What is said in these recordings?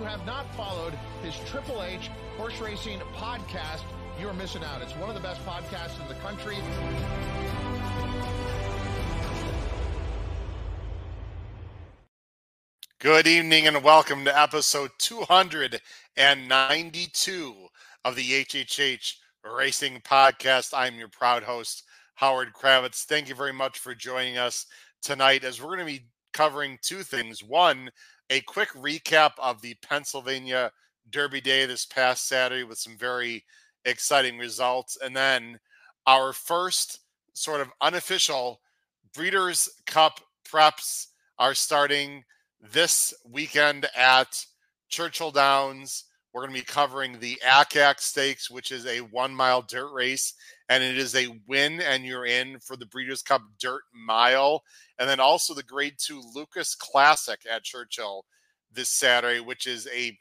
You have not followed his Triple H horse racing podcast, you're missing out. It's one of the best podcasts in the country. Good evening and welcome to episode 292 of the HHH Racing Podcast. I'm your proud host, Howard Kravets. Thank you very much for joining us tonight as we're going to be covering two things. One, a quick recap of the Pennsylvania Derby Day this past Saturday with some very exciting results. And then our first sort of unofficial Breeders' Cup preps are starting this weekend at Churchill Downs. We're going to be covering the Ack Ack Stakes, which is a one mile dirt race, and it is a win and you're in for the Breeders' Cup Dirt Mile. And then also the Grade Two Lukas Classic at Churchill this Saturday, which is a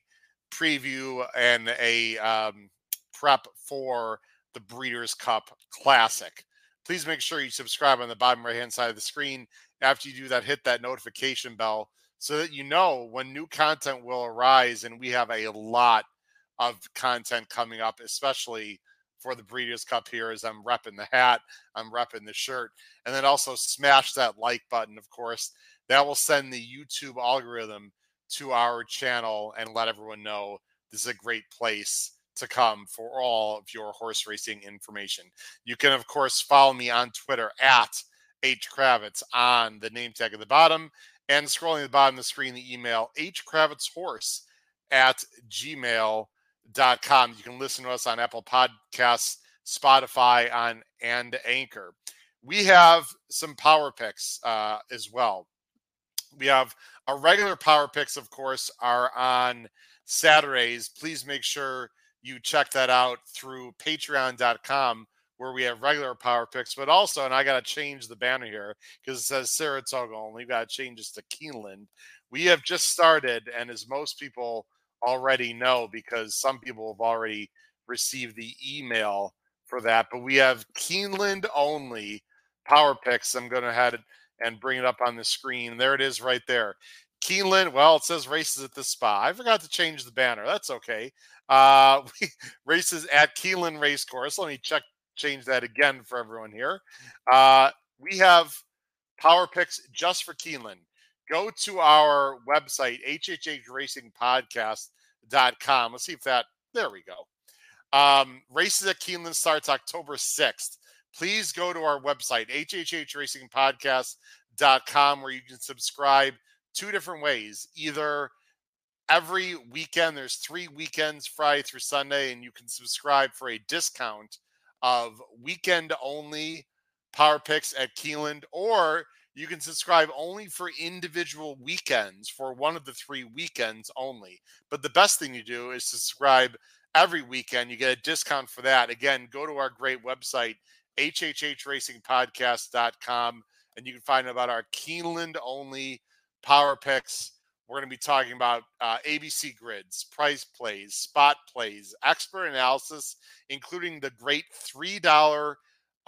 preview and a um, prep for the Breeders' Cup Classic. Please make sure you subscribe on the bottom right hand side of the screen. After you do that, hit that notification bell so that you know when new content will arise. And we have a lot of content coming up, especially for the Breeders' Cup here as I'm repping the hat, I'm repping the shirt. And then also smash that like button, of course. That will send the YouTube algorithm to our channel and let everyone know this is a great place to come for all of your horse racing information. You can, of course, follow me on Twitter at H Kravets on the name tag at the bottom and scrolling at the bottom of the screen, the email hkravetshorse at gmail.com. You can listen to us on Apple Podcasts, Spotify, on and Anchor. We have some power picks uh, as well. We have our regular power picks, of course, are on Saturdays. Please make sure you check that out through patreon.com where we have regular power picks, but also, and I got to change the banner here because it says Saratoga only. We've got to change this to Keeneland. We have just started, and as most people already know, because some people have already received the email for that, but we have Keeneland only power picks. I'm going to head and bring it up on the screen. There it is right there. Keeneland, well, it says races at the spa. I forgot to change the banner. That's okay. Uh, races at Keeneland Racecourse. Let me check, change that again for everyone here. Uh, we have power picks just for Keeneland. Go to our website, hhhracingpodcast.com. Let's see if that, there we go. Um, races at Keeneland starts October 6th please go to our website, hhhracingpodcast.com, where you can subscribe two different ways. Either every weekend, there's three weekends, Friday through Sunday, and you can subscribe for a discount of weekend only power picks at Keeneland, or you can subscribe only for individual weekends for one of the three weekends only. But the best thing you do is subscribe every weekend. You get a discount for that. Again, go to our great website, hhhracingpodcast.com, and you can find out about our Keeneland only power picks. We're going to be talking about uh, ABC grids, price plays, spot plays, expert analysis, including the great $3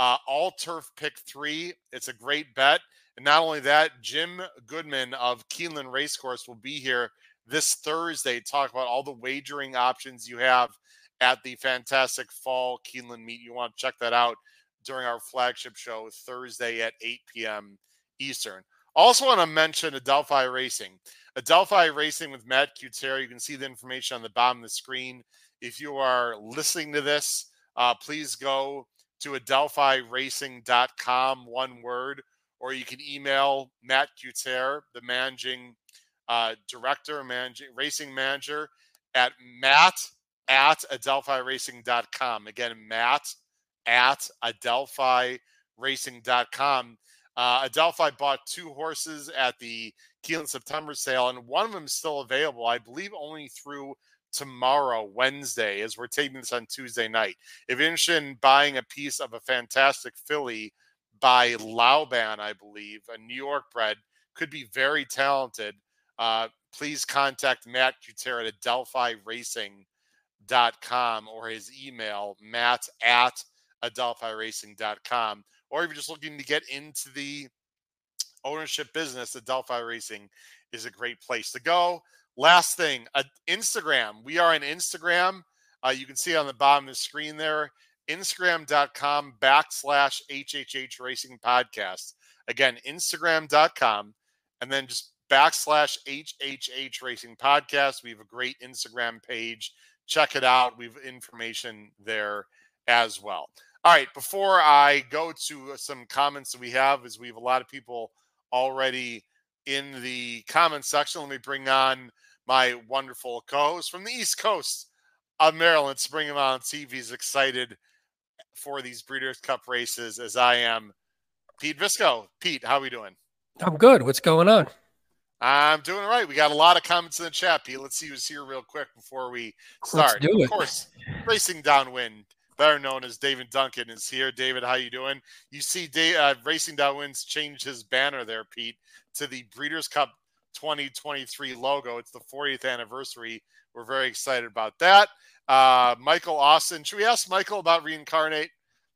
uh, all turf pick three. It's a great bet. And not only that, Jim Goodman of Keeneland Racecourse will be here this Thursday to talk about all the wagering options you have at the fantastic fall Keeneland meet. You want to check that out during our flagship show Thursday at 8 p.m. Eastern. Also, want to mention Adelphi Racing. Adelphi Racing with Matt Cutera. You can see the information on the bottom of the screen. If you are listening to this, uh, please go to adelphiracing.com, one word, or you can email Matt Cutera, the managing uh, director, managing racing manager, at matt at adelphiracing.com. Again, Matt at adelphiracing.com. Uh, Adelphi bought two horses at the Keeneland September sale, and one of them is still available, I believe, only through tomorrow, Wednesday, as we're taping this on Tuesday night. If you're interested in buying a piece of a fantastic filly by Lauban, I believe, a New York bred, could be very talented. Uh, please contact Matt Cutera at adelphiracing.com or his email, matt at adelphiracing.com. Or if you're just looking to get into the ownership business, Adelphi Racing is a great place to go. Last thing, uh, Instagram. We are on Instagram. Uh, you can see on the bottom of the screen there, Instagram.com backslash HHH Racing Podcast. Again, Instagram.com and then just backslash HHH Racing Podcast. We have a great Instagram page. Check it out. We have information there as well. All right, before I go to uh, some comments that we have, as we have a lot of people already in the comment section, let me bring on my wonderful co-host from the East Coast of Maryland. Let's bring him on. If he's excited for these Breeders' Cup races as I am. Pete Visco. Pete, how are we doing? I'm good. What's going on? I'm doing all right. We got a lot of comments in the chat, Pete. Let's see who's here real quick before we start. Let's do it. Of course, Racing Downwind, better known as David Duncan, is here. David, how you doing? You see, Dave, uh, Racing Downwind's changed his banner there, Pete, to the Breeders' Cup 2023 logo. It's the 40th anniversary. We're very excited about that. Uh, Michael Austin. Should we ask Michael about reincarnate?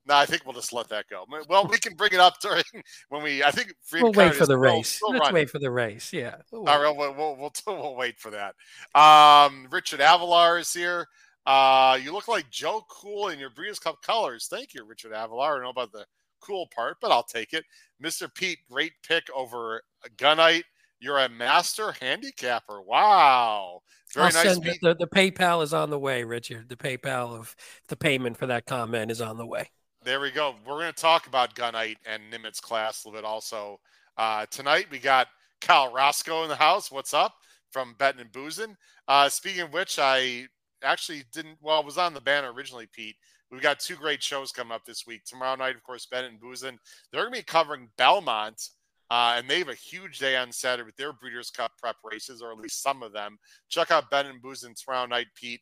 No, I think we'll just let that go. Well, we can bring it up during when we. I think we'll wait for the race. Still Let's wait for the race. Yeah. We'll All right, we'll, we'll, we'll, we'll wait for that. Um, Richard Avalar is here. Uh, you look like Joe Cool in your Breeders' Cup colors. Thank you, Richard Avalar. I don't know about the cool part, but I'll take it. Mr. Pete, great pick over Gunite. You're a master handicapper. Wow. Very I'll nice. The, the, the, PayPal is on the way, Richard. The PayPal of the payment for that comment is on the way. There we go. We're going to talk about Gunite and Nimitz class a little bit also. Uh, tonight we got Cal Roscoe in the house. What's up from Betting and Boozing? Uh, speaking of which, I actually didn't, well, I was on the banner originally, Pete. We've got two great shows coming up this week. Tomorrow night, of course, Betting and Boozin. They're going to be covering Belmont uh, and they have a huge day on Saturday with their Breeders' Cup prep races, or at least some of them. Check out Ben and Booz and tomorrow night, Pete.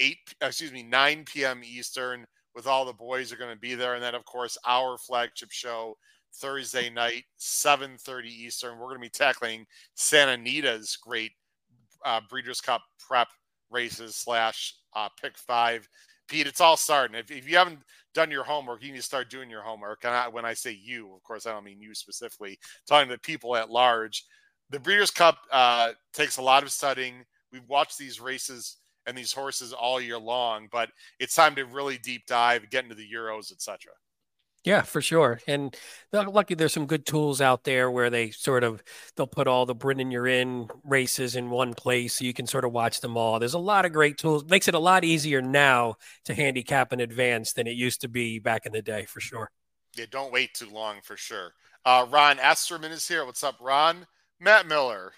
Eight, excuse me, 9 p.m. Eastern. With all the boys are going to be there, and then of course our flagship show Thursday night, 7:30 Eastern. We're going to be tackling Santa Anita's great uh, Breeders' Cup prep races slash uh, pick five. Pete, it's all starting. If, if you haven't done your homework, you need to start doing your homework. And I, when I say you, of course, I don't mean you specifically, talking to people at large. The Breeders' Cup uh, takes a lot of studying. We've watched these races and these horses all year long, but it's time to really deep dive, get into the Euros, etc. Yeah, for sure. And lucky there's some good tools out there where they sort of they'll put all the Bryn You're in races in one place so you can sort of watch them all. There's a lot of great tools. Makes it a lot easier now to handicap in advance than it used to be back in the day for sure. Yeah, don't wait too long for sure. Uh, Ron Esterman is here. What's up, Ron? Matt Miller.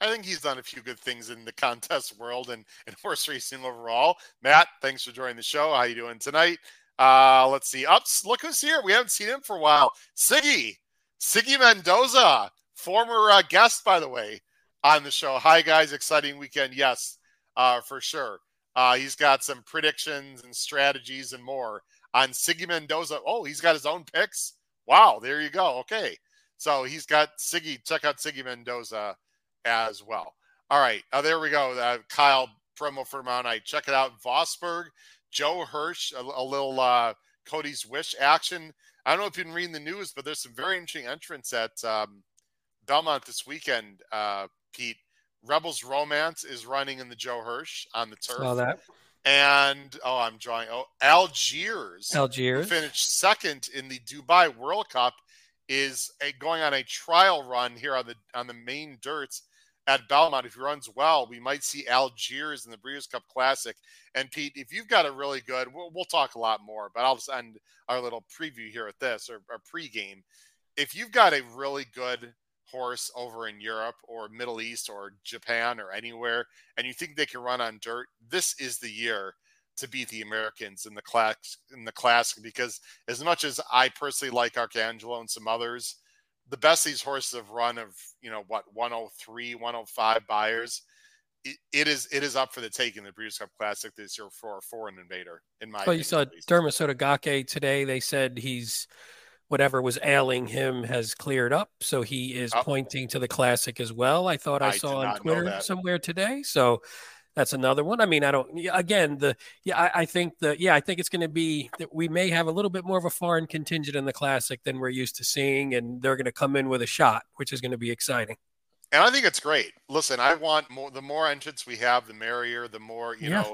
I think he's done a few good things in the contest world and, and horse racing overall. Matt, thanks for joining the show. How you doing tonight? Uh, let's see. Ups, look who's here. We haven't seen him for a while. Siggy, Siggy Mendoza, former uh, guest, by the way, on the show. Hi, guys. Exciting weekend. Yes, uh, for sure. Uh, he's got some predictions and strategies and more on Siggy Mendoza. Oh, he's got his own picks. Wow, there you go. Okay. So he's got Siggy. Check out Siggy Mendoza as well. All right. Oh, there we go. Uh, Kyle promo for tomorrow. Check it out. Vosburgh Joe Hirsch, a, a little uh, Cody's Wish action. I don't know if you've been reading the news, but there's some very interesting entrants at um, Belmont this weekend. Uh, Pete, Rebels Romance is running in the Joe Hirsch on the turf. Saw that. And oh, I'm drawing. Oh, Algiers. Algiers finished second in the Dubai World Cup. Is a, going on a trial run here on the on the main dirts at Belmont. If he runs well, we might see Algiers in the Breeders' Cup Classic. And Pete, if you've got a really good, we'll, we'll talk a lot more, but I'll just end our little preview here at this or, or pregame. If you've got a really good horse over in Europe or Middle East or Japan or anywhere, and you think they can run on dirt, this is the year to beat the Americans in the class in the classic because as much as I personally like Arcangelo and some others, the best these horses have run of you know what 103 105 Beyers it, it is it is up for the taking the Breeders' Cup Classic this year for a foreign invader in my well you saw Derma Sotogake today they said he's whatever was ailing him has cleared up so he is oh. pointing to the classic as well I thought I, I saw on Twitter somewhere today so That's another one. I mean, I don't. Again, the yeah, I, I think the yeah, I think it's going to be that we may have a little bit more of a foreign contingent in the classic than we're used to seeing, and they're going to come in with a shot, which is going to be exciting. And I think it's great. Listen, I want more. The more entrants we have, the merrier. The more you yeah. know.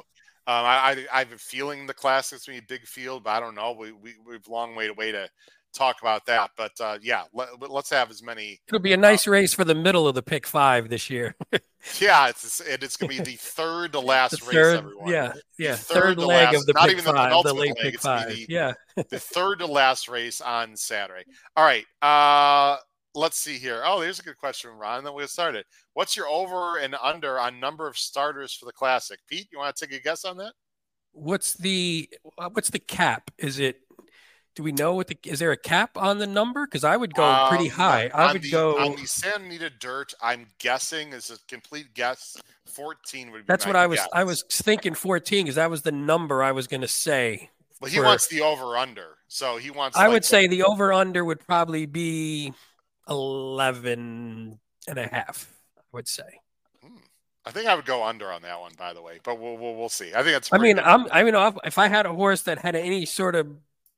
Um, I, I, I have a feeling the classic's to be a big field, but I don't know. We, we we've long way to way to talk about that. But uh, yeah, let, us have as many. It'll be a nice uh, race for the middle of the pick five this year. yeah, it's it's going to be the third to last third, race. Everyone. Yeah, yeah, third, third leg last, of the not pick even five, the, the late leg, pick five. The, yeah, the third to last race on Saturday. All right. Uh, let's see here. Oh, there's a good question, Ron. Then we'll get started. What's your over and under on number of starters for the Classic? Pete, you want to take a guess on that? What's the what's the cap? Is it? Do we know what the is there a cap on the number? Because I would go um, pretty high. I would the, go on the Santa Anita Dirt. I'm guessing is a complete guess. Fourteen would be. That's what I was. Guess. I was thinking fourteen because that was the number I was going to say. Well, he for, wants the over under, so he wants. I like would say the over under would probably be 11 and a half, I would say. Hmm. I think I would go under on that one, by the way, but we'll we'll, we'll see. I think that's. I mean, good. I'm. I mean, if I had a horse that had any sort of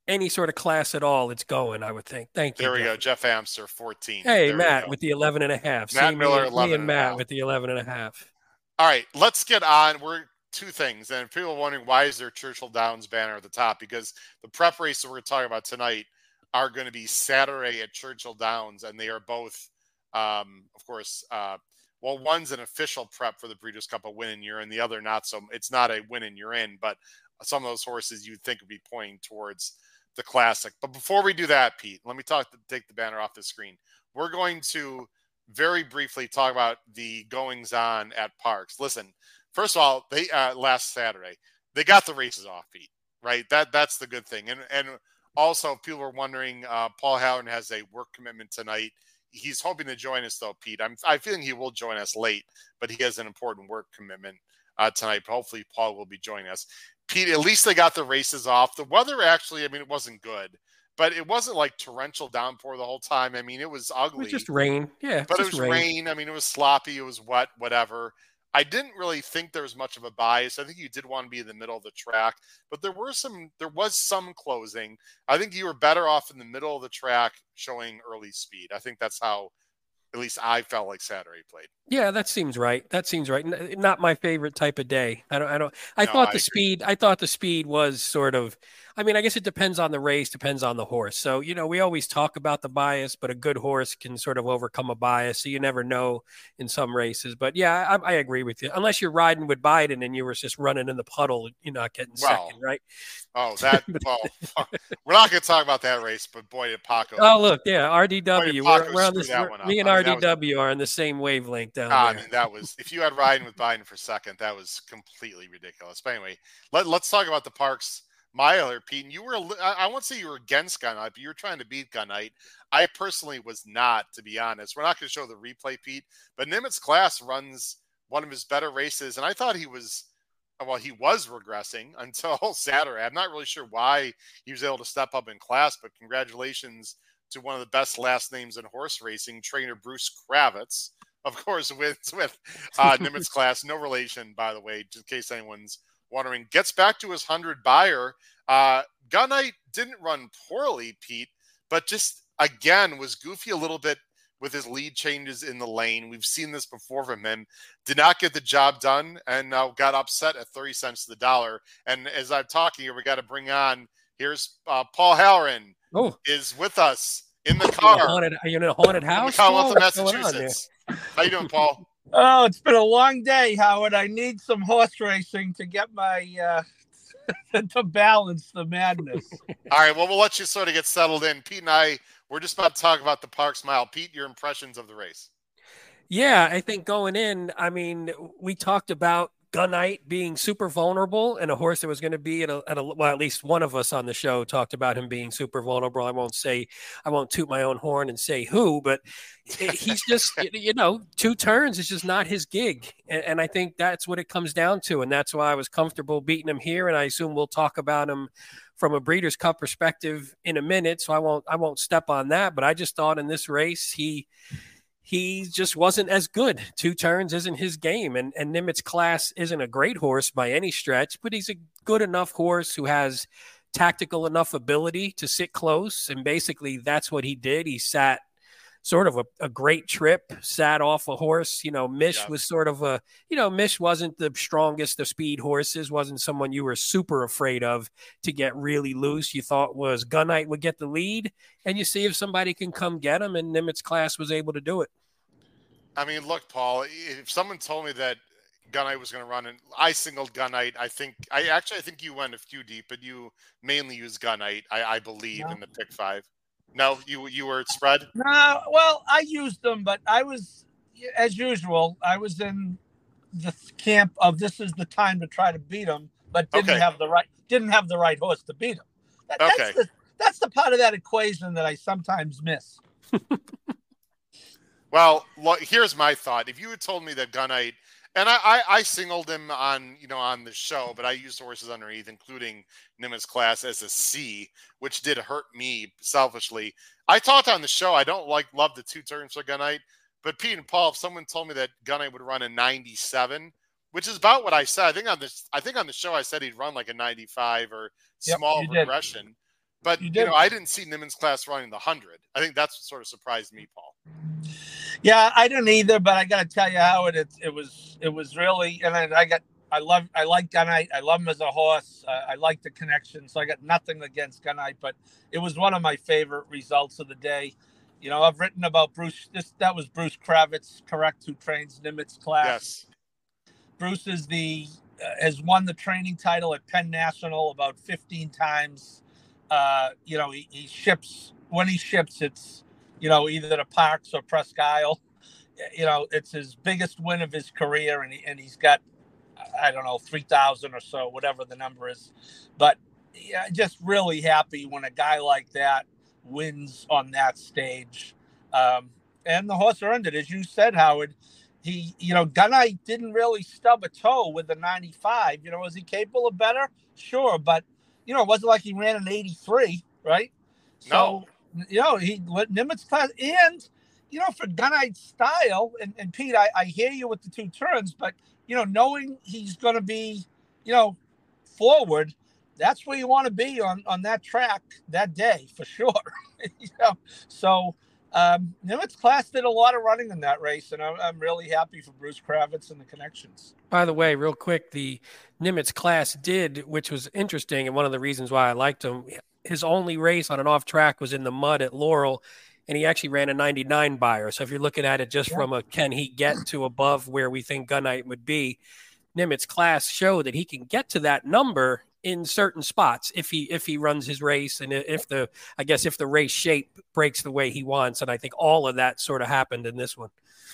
any sort of class at all, it's going. I would think. Thank you. There we go, Jeff Amster, 14. Hey, there Matt with the 11 and a half. Matt See, Miller, me, 11 me and Matt and with the 11 and a half. All right, let's get on. We're two things, and people are wondering why is there Churchill Downs banner at the top? Because the prep race that we're talking about tonight are going to be Saturday at Churchill Downs, and they are both um, of course, uh, well, one's an official prep for the Breeders' Cup, a win and you're in. The other not so. It's not a win and you're in, but some of those horses you'd think would be pointing towards the classic. But before we do that, Pete, let me talk. Take the banner off the screen. We're going to very briefly talk about the goings on at Parx. Listen, first of all, they uh, last Saturday they got the races off, Pete. Right. That that's the good thing. And and also if people were wondering. Uh, Paul Halloran has a work commitment tonight he's hoping to join us though, Pete. I'm I feeling he will join us late, but he has an important work commitment uh, tonight. Hopefully, Paul will be joining us. Pete, at least they got the races off. The weather actually, I mean, it wasn't good, but it wasn't like torrential downpour the whole time. I mean, it was ugly. It was just rain. Yeah, but it was rain. rain. I mean, it was sloppy. It was wet. Whatever. I didn't really think there was much of a bias. I think you did want to be in the middle of the track, but there were some there was some closing. I think you were better off in the middle of the track showing early speed. I think that's how at least I felt like Saturday played. Yeah, that seems right. That seems right. Not my favorite type of day. I don't. I don't. I no, thought the agree. speed. I thought the speed was sort of. I mean, I guess it depends on the race, depends on the horse. So you know, we always talk about the bias, but a good horse can sort of overcome a bias. So you never know in some races. But yeah, I, I agree with you. Unless you're riding with Biden and you were just running in the puddle, you're not getting well, second, right? Oh, that. Oh, well, we're not going to talk about that race, but boy, did Paco. Oh, look, yeah, RDW. We're, we're on this. Me and I mean, RDW was, are on the same wavelength down there. I mean, that was if you had riding with Biden for second, that was completely ridiculous. But anyway, let, us talk about the Parx Miler, Pete. And you were, I, I won't say you were against Gunite, but you were trying to beat Gunite. I personally was not, to be honest. We're not going to show the replay, Pete, but Nimitz Class runs one of his better races, and I thought he was well, he was regressing until Saturday. I'm not really sure why he was able to step up in class, but congratulations to one of the best last names in horse racing, trainer Bruce Kravets. Of course, with with uh, Nimitz class, no relation, by the way, just in case anyone's wondering. Gets back to his hundred Beyer. Uh, Gunite didn't run poorly, Pete, but just again was goofy a little bit with his lead changes in the lane. We've seen this before from him. Did not get the job done and uh, got upset at 30 cents to the dollar. And as I'm talking here, we got to bring on here's uh, Paul Halloran oh. is with us in the car. Are haunted, are you in a haunted house? Commonwealth of Massachusetts. How you doing, Paul? Oh, it's been a long day, Howard. I need some horse racing to get my uh, to balance the madness. All right, well, we'll let you sort of get settled in. Pete and I we're just about to talk about the Parx Mile. Pete, your impressions of the race. Yeah, I think going in, I mean, we talked about Gunite being super vulnerable and a horse that was going to be at a, at a, well, at least one of us on the show talked about him being super vulnerable. I won't say, I won't toot my own horn and say who, but he's just, you know, two turns is just not his gig. And, and, I think that's what it comes down to. And that's why I was comfortable beating him here. And I assume we'll talk about him from a Breeders' Cup perspective in a minute, so I won't I won't step on that. But I just thought in this race he he just wasn't as good. Two turns isn't his game, and and Nimitz class isn't a great horse by any stretch, but he's a good enough horse who has tactical enough ability to sit close, and basically that's what he did. He sat sort of a, a great trip, sat off a horse. You know, Mish yeah. was sort of a, you know, Mish wasn't the strongest of speed horses, wasn't someone you were super afraid of to get really loose. You thought was Gunite would get the lead, and you see if somebody can come get him, and Nimitz class was able to do it. I mean, look, Paul, if someone told me that Gunite was going to run, and I singled Gunite. I think I actually I think you went a few deep, but you mainly used Gunite, I, I believe, in the pick five. No, you you were spread. No, well, I used them, but I was, as usual, I was in the camp of this is the time to try to beat them, but didn't okay. have the right didn't have the right horse to beat them. That, okay. That's the, that's the part of that equation that I sometimes miss. well, here's my thought. If you had told me that Gunite and I, I, I, singled him on you know on the show, but I used horses underneath, including Nimitz class as a C, which did hurt me selfishly. I talked on the show. I don't like love the two turns for Gunite, but Pete and Paul, if someone told me that Gunite would run a 97, which is about what I said. I think on this, I think on the show I said he'd run like a 95 or yep, small regression. Did. But you, you, know, I didn't see Nimitz class running the hundred. I think that's what sort of surprised me, Paul. Yeah, I didn't either, but I got to tell you how it, it, it was it was really, and I, I got I love I like Gunite. I love him as a horse. Uh, I like the connection, so I got nothing against Gunite, but it was one of my favorite results of the day. You know, I've written about Bruce. This that was Bruce Kravets, correct? Who trains Nimitz class? Yes. Bruce is the uh, has won the training title at Penn National about 15 times. Uh, you know, he, he ships when he ships, it's you know, either to Parx or Presque Isle. You know, it's his biggest win of his career, and he, and he's got, I don't know, three thousand or so, whatever the number is. But yeah, just really happy when a guy like that wins on that stage. Um, and the horse earned it, as you said, Howard. He, you know, Gunite didn't really stub a toe with the 95. You know, was he capable of better? Sure, but you know, it wasn't like he ran an 83, right? So, no you know, he let Nimitz class and you know, for Gunite style, and, and Pete, I, I hear you with the two turns, but you know, knowing he's gonna be, you know, forward, that's where you want to be on on that track that day for sure. you know, so um, Nimitz class did a lot of running in that race, and I'm, I'm really happy for Bruce Kravets and the connections. By the way, real quick, the Nimitz class did, which was interesting, and one of the reasons why I liked him his only race on an off track was in the mud at Laurel, and he actually ran a 99 Beyer. So if you're looking at it just yeah. from a can he get to above where we think Gunite would be, Nimitz class showed that he can get to that number in certain spots if he if he runs his race and if the I guess if the race shape breaks the way he wants. And I think all of that sort of happened in this one.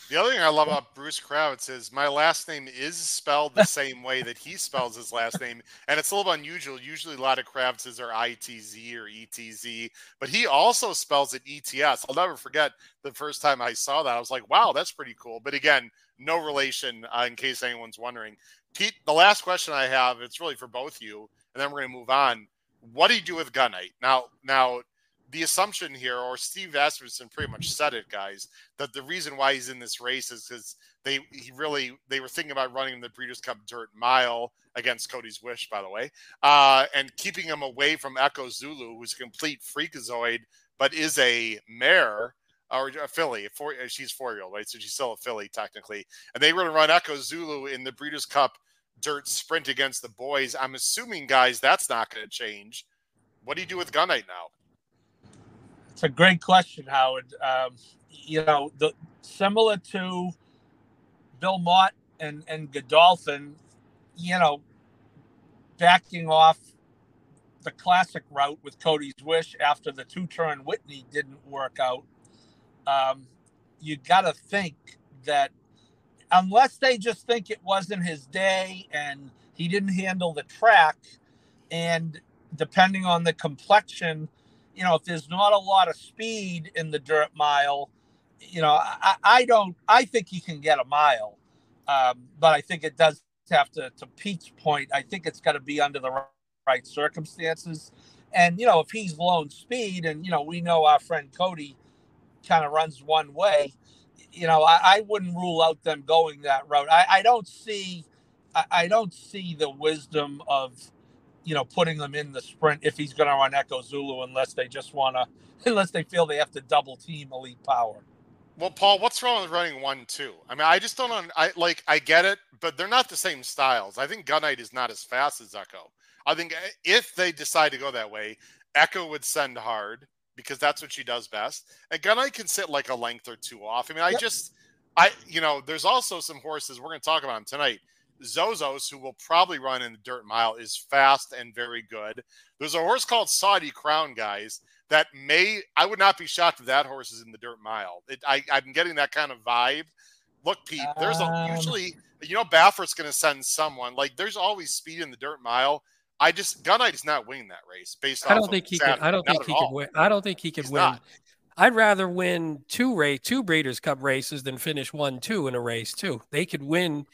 The other thing I love about Bruce Kravets is my last name is spelled the same way that he spells his last name, and it's a little unusual. Usually, a lot of Kravitzes are ITZ or ETZ, but he also spells it ETS. I'll never forget the first time I saw that. I was like, "Wow, that's pretty cool." But again, no relation. Uh, in case anyone's wondering, Pete. The last question I have, it's really for both you, and then we're going to move on. What do you do with Gunite now? Now the assumption here, or Steve Asmussen pretty much said it, guys, that the reason why he's in this race is because they he really they were thinking about running the Breeders' Cup Dirt Mile against Cody's Wish, by the way, uh, and keeping him away from Echo Zulu, who's a complete freakazoid, but is a mare or a filly. Four, she's four year old, right? So she's still a filly technically, and they were going to run Echo Zulu in the Breeders' Cup Dirt Sprint against the boys. I'm assuming, guys, that's not going to change. What do you do with Gunite now? It's a great question, Howard. Um, you know, the similar to Bill Mott and and Godolphin, you know, backing off the classic route with Cody's Wish after the two turn Whitney didn't work out. Um, you got to think that unless they just think it wasn't his day and he didn't handle the track, and depending on the complexion you know, if there's not a lot of speed in the dirt mile, you know, I, I don't, I think he can get a mile. Um, but I think it does have to, to Pete's point, I think it's got to be under the right circumstances. And, you know, if he's lone speed and, you know, we know our friend Cody kind of runs one way, you know, I, I, wouldn't rule out them going that route. I, I don't see, I, I, don't see the wisdom of, you know, putting them in the sprint if he's going to run Echo Zulu unless they just want to, unless they feel they have to double team Elite Power. Well, Paul, what's wrong with running one two? I mean, I just don't. Know. I like. I get it, but they're not the same styles. I think Gunite is not as fast as Echo. I think eh, if they decide to go that way, Echo would send hard because that's what she does best. And Gunite can sit like a length or two off. I mean, I yep. just, I, you know, there's also some horses we're going to talk about them tonight. Zozos, who will probably run in the dirt mile, is fast and very good. There's a horse called Saudi Crown, guys, that may, I would not be shocked if that horse is in the dirt mile. It, I, I'm getting that kind of vibe. Look, Pete, there's a, um, usually, you know, Baffert's going to send someone. Like, there's always speed in the dirt mile. I just Gunite is not winning that race based. I don't think he can. I don't think he can win. I don't think he can win. Not. I'd rather win two race, two Breeders' Cup races than finish one two in a race too. They could win.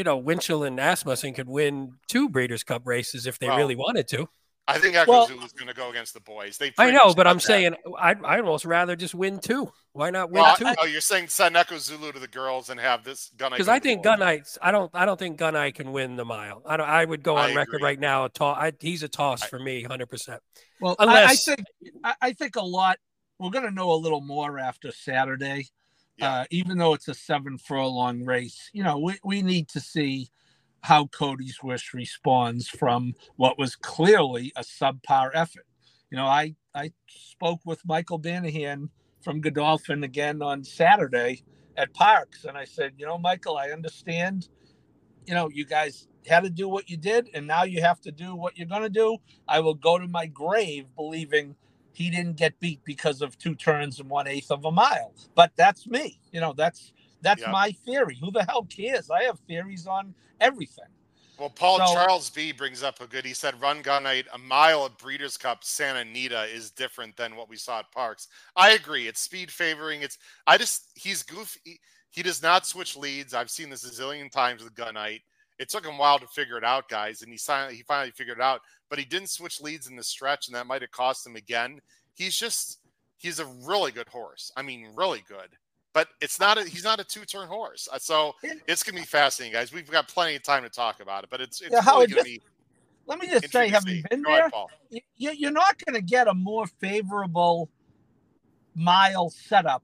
You know, Winchell and Asmussen could win two Breeders' Cup races if they well, really wanted to. I think Echo well, is going to go against the boys. They I know, but I'm that. saying I'd, I'd almost rather just win two. Why not win well, two? oh, you're saying send Echo Zulu to the girls and have this Gunite? Because I think Gunite. I don't. I don't think Gunite can win the mile. I don't. I would go on I record agree. right now. A toss. I, he's a toss I, for me, hundred percent. Well, Unless, I, I think. I think a lot. We're going to know a little more after Saturday. Yeah. Uh, even though it's a seven furlong race, you know, we, we need to see how Cody's wish responds from what was clearly a subpar effort. You know, I I spoke with Michael Banahan from Godolphin again on Saturday at Parx, and I said, you know, Michael, I understand. You know, you guys had to do what you did, and now you have to do what you're going to do. I will go to my grave believing he didn't get beat because of two turns and one eighth of a mile. But that's me. You know, that's that's yep. my theory. Who the hell cares? I have theories on everything. Well, Paul so, Charles B brings up a good. He said, "Run Gunite a mile at Breeders' Cup Santa Anita is different than what we saw at Parx." I agree. It's speed favoring. It's I just he's goofy. He, he does not switch leads. I've seen this a zillion times with Gunite. It took him a while to figure it out, guys, and he finally he finally figured it out. But he didn't switch leads in the stretch, and that might have cost him again. He's just he's a really good horse. I mean, really good but it's not a he's not a two turn horse. Uh, so it's gonna be fascinating, guys. We've got plenty of time to talk about it, but it's it's yeah, really gonna be. Let me just say, having been Go there, ahead, you, are not going to get a more favorable mile setup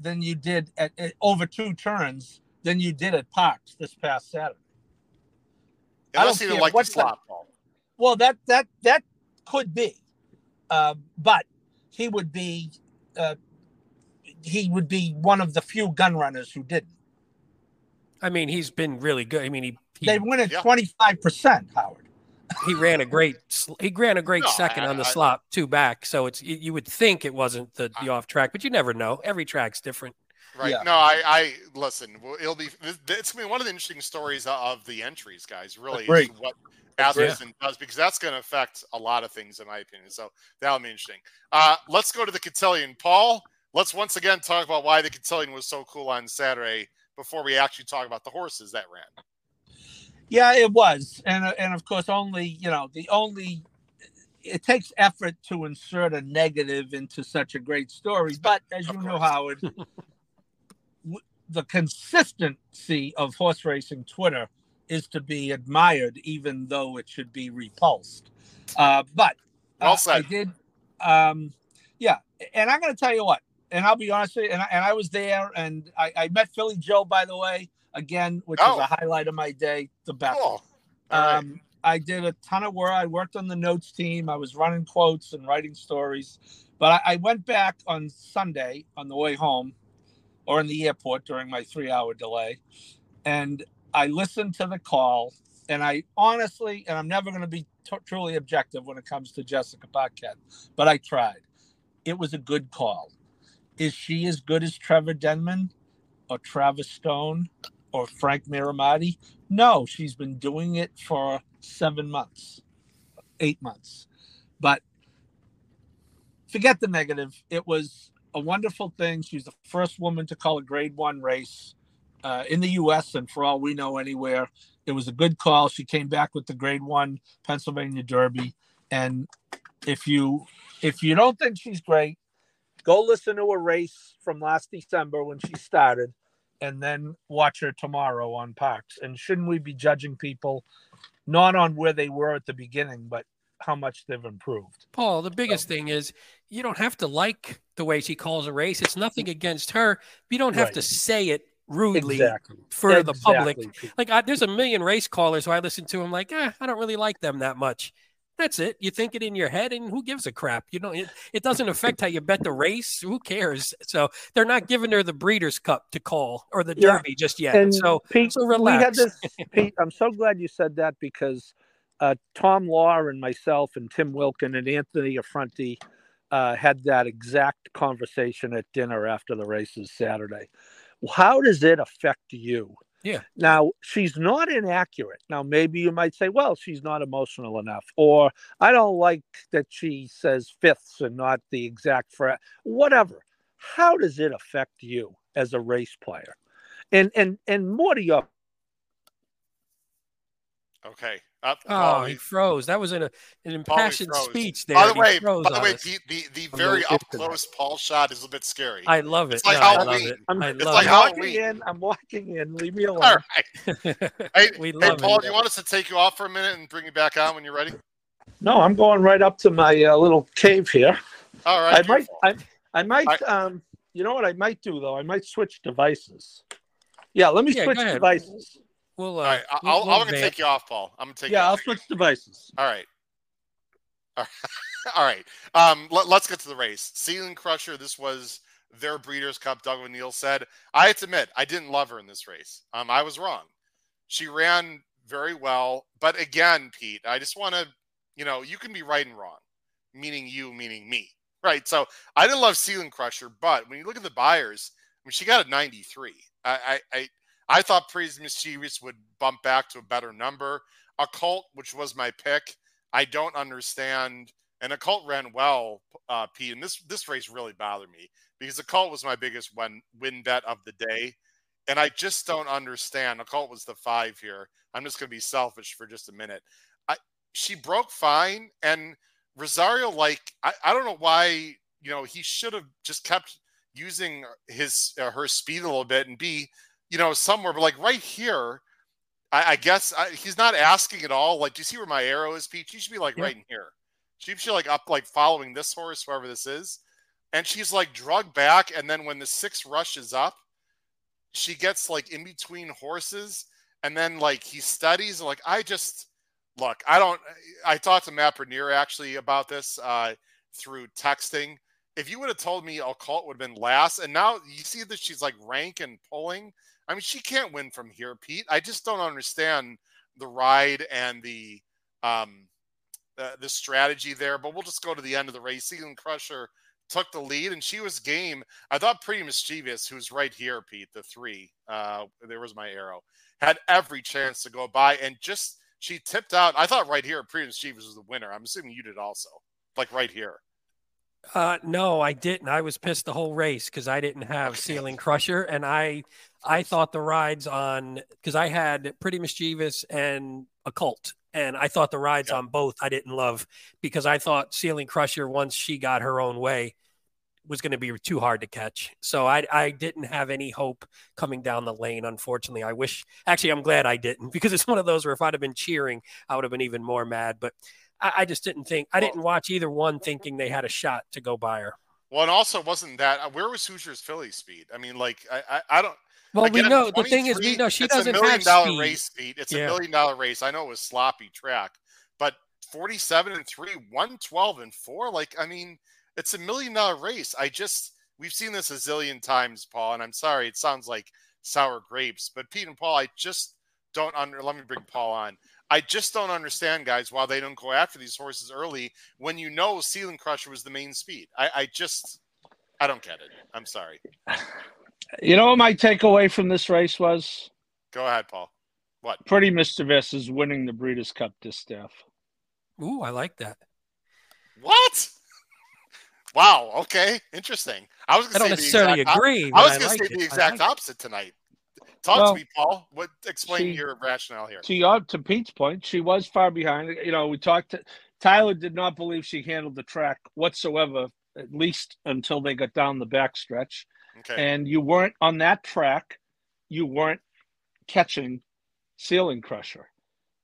than you did at, at, over two turns than you did at Parx this past Saturday. Unless he didn't like the slot, Paul. Well, that that that could be, uh, but he would be uh, he would be one of the few gun runners who didn't. I mean, he's been really good. I mean, he, he they went at twenty five percent, Howard. He ran a great he ran a great no, second I, on the I, slot two back. So it's you would think it wasn't the, the off track, but you never know. Every track's different. Right. Yeah. No, I, I listen. It'll be. It's gonna be one of the interesting stories of the entries, guys. Really, is what Asmussen yeah. does because that's going to affect a lot of things, in my opinion. So that'll be interesting. Uh, let's go to the cotillion, Paul let's once again talk about why the cotillion was so cool on Saturday before we actually talk about the horses that ran. Yeah, it was, and uh, and of course, only you know the only it takes effort to insert a negative into such a great story, but as you know, Howard, the consistency of horse racing Twitter is to be admired, even though it should be repulsed. Uh, but well uh, I did, um, yeah, and I'm going to tell you what and I'll be honest with you, and I, and I was there, and I, I met Philly Joe, by the way, again, which oh. was a highlight of my day. The best. Cool. Um, right. I did a ton of work. I worked on the notes team. I was running quotes and writing stories. But I, I went back on Sunday on the way home, or in the airport during my three-hour delay, and I listened to the call. And I honestly, and I'm never going to be t- truly objective when it comes to Jessica Pacheco, but I tried. It was a good call is she as good as Trevor Denman or Travis Stone or Frank Mirahmadi? No, she's been doing it for seven months, eight months. But forget the negative. It was a wonderful thing. She's the first woman to call a grade one race uh, in the U.S. and for all we know, anywhere. It was a good call. She came back with the grade one Pennsylvania Derby. And if you if you don't think she's great, Go listen to a race from last December when she started, and then watch her tomorrow on Parx. And shouldn't we be judging people not on where they were at the beginning, but how much they've improved? Paul, the biggest thing is you don't have to like the way she calls a race. It's nothing against her. You don't have Right. to say it rudely Exactly. for the public. Like I, there's a million race callers who I listen to. I'm like, eh, I don't really like them that much. That's it. You think it in your head, and who gives a crap? You know, it, it doesn't affect how you bet the race. Who cares? So they're not giving her the Breeders' Cup to call or the Yeah. Derby just yet. And so Pete, so we had this. Pete, I'm so glad you said that because uh, Tom Law and myself and Tim Wilkin and Anthony Affronti uh, had that exact conversation at dinner after the races Saturday. How does it affect you? Yeah. Now she's not inaccurate. Now maybe you might say, well, she's not emotional enough, or I don't like that she says fifths and not the exact frat. Whatever. How does it affect you as a race player? And and and more to your Okay. Up. Oh, Paul, he froze. That was an, an impassioned froze. speech there. By the he way, by the way, the the, the very up close Paul shot is a bit scary. I love it. It's like No, I love Halloween. it. I'm, I It's love like it. I'm walking in. I'm walking in. Leave me alone. All right. Hey, We hey love Paul, it. do you want us to take you off for a minute and bring you back on when you're ready? No, I'm going right up to my uh, little cave here. All right. I might. I, I might. I- um, you know what I might do though? I might switch devices. Yeah, let me Yeah, switch go ahead. devices. We'll, uh, All right. I- we'll- I'll, we'll I'm going to take you off, Paul. I'm going to take Yeah, you I'll off. switch devices. All right. All right. Um, let, us get to the race. Ceiling Crusher, this was their Breeders' Cup. Doug O'Neill said, I have to admit, I didn't love her in this race. Um, I was wrong. She ran very well. But again, Pete, I just want to, you know, you can be right and wrong, meaning you, meaning me. Right. So I didn't love Ceiling Crusher, but when you look at the Beyers, I mean, she got a 93. I, I, I, I thought Pretty Mischievous would bump back to a better number. Occult, which was my pick, I don't understand. And Occult ran well, uh, Pete. And this this race really bothered me because Occult was my biggest win win bet of the day, and I just don't understand. Occult was the five here. I'm just going to be selfish for just a minute. I she broke fine, and Rosario like I, I don't know why you know he should have just kept using his uh, her speed a little bit and be you know somewhere, but like right here. I, I guess I, he's not asking at all. Like, do you see where my arrow is, Pete? She should be like Yeah. right in here. She should be like up, like following this horse, whoever this is. And she's like drug back. And then when the six rushes up, she gets like in between horses. And then like he studies. Like, I just look, I don't, I talked to Matt Bernier actually about this uh, through texting. If you would have told me Occult would have been last, and now you see that she's like rank and pulling. I mean, she can't win from here, Pete. I just don't understand the ride and the um the strategy there. But we'll just go to the end of the race. Ceiling Crusher took the lead, and she was game. I thought Pretty Mischievous, who's right here, Pete, the three. Uh, there was my arrow. Had every chance to go by, and just she tipped out. I thought right here, Pretty Mischievous was the winner. I'm assuming you did also, like right here. Uh, no, I didn't. I was pissed the whole race because I didn't have Ceiling Crusher, and I, I thought the rides on because I had Pretty Mischievous and Occult, and I thought the rides Yeah. on both I didn't love because I thought Ceiling Crusher once she got her own way was going to be too hard to catch. So I, I didn't have any hope coming down the lane. Unfortunately, I wish. Actually, I'm glad I didn't because it's one of those where if I'd have been cheering, I would have been even more mad. But I, I just didn't think I Well- didn't watch either one thinking they had a shot to go by her. Well, and also wasn't that uh, where was Hoosier's Philly speed? I mean, like I, I, I don't. Well, Again, we know the thing is 23, we know she it's doesn't a million have dollar speed. race speed. It's Yeah. a million dollar race. I know it was sloppy track, but 47 and 3, 112 and 4, like I mean, it's a million dollar race. I just we've seen this a zillion times, Paul, and I'm sorry it sounds like sour grapes, but Pete and Paul, I just don't under let me bring Paul on. I just don't understand, guys, why they don't go after these horses early when you know Ceiling Crusher was the main speed. I, I just I don't get it. I'm sorry. You know what my takeaway from this race was? Go ahead, Paul. What? Pretty Mr. Mischievous is winning the Breeders' Cup distaff. Ooh, I like that. What? Wow. Okay. Interesting. I was I going don't to say necessarily the exact, agree. I but was I going like to say it. the I exact like it. opposite tonight. Talk Well, to me, Paul. What? Explain she- your rationale here. To your, to Pete's point, she was far behind. You know, we talked. To, Tyler did not believe she handled the track whatsoever at least until they got down the backstretch. Okay. And you weren't on that track, you weren't catching Ceiling Crusher.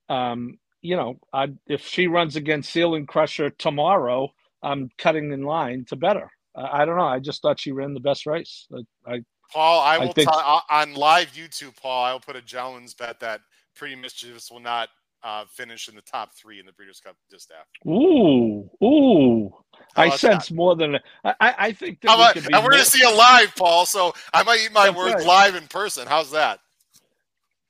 Um, you know, I, if she runs against Ceiling Crusher tomorrow, I'm cutting in line to better. I, I don't know. I just thought she ran the best race. I, I Paul, I I will think- tell on live YouTube, Paul, I will put a gentleman's bet that Pretty Mischievous will not uh, finish in the top three in the Breeders' Cup distaff. ooh, ooh. How I sense more than I, I I think that we could and we're going to see it live, Paul. So I might eat my That's words right. live in person. How's that?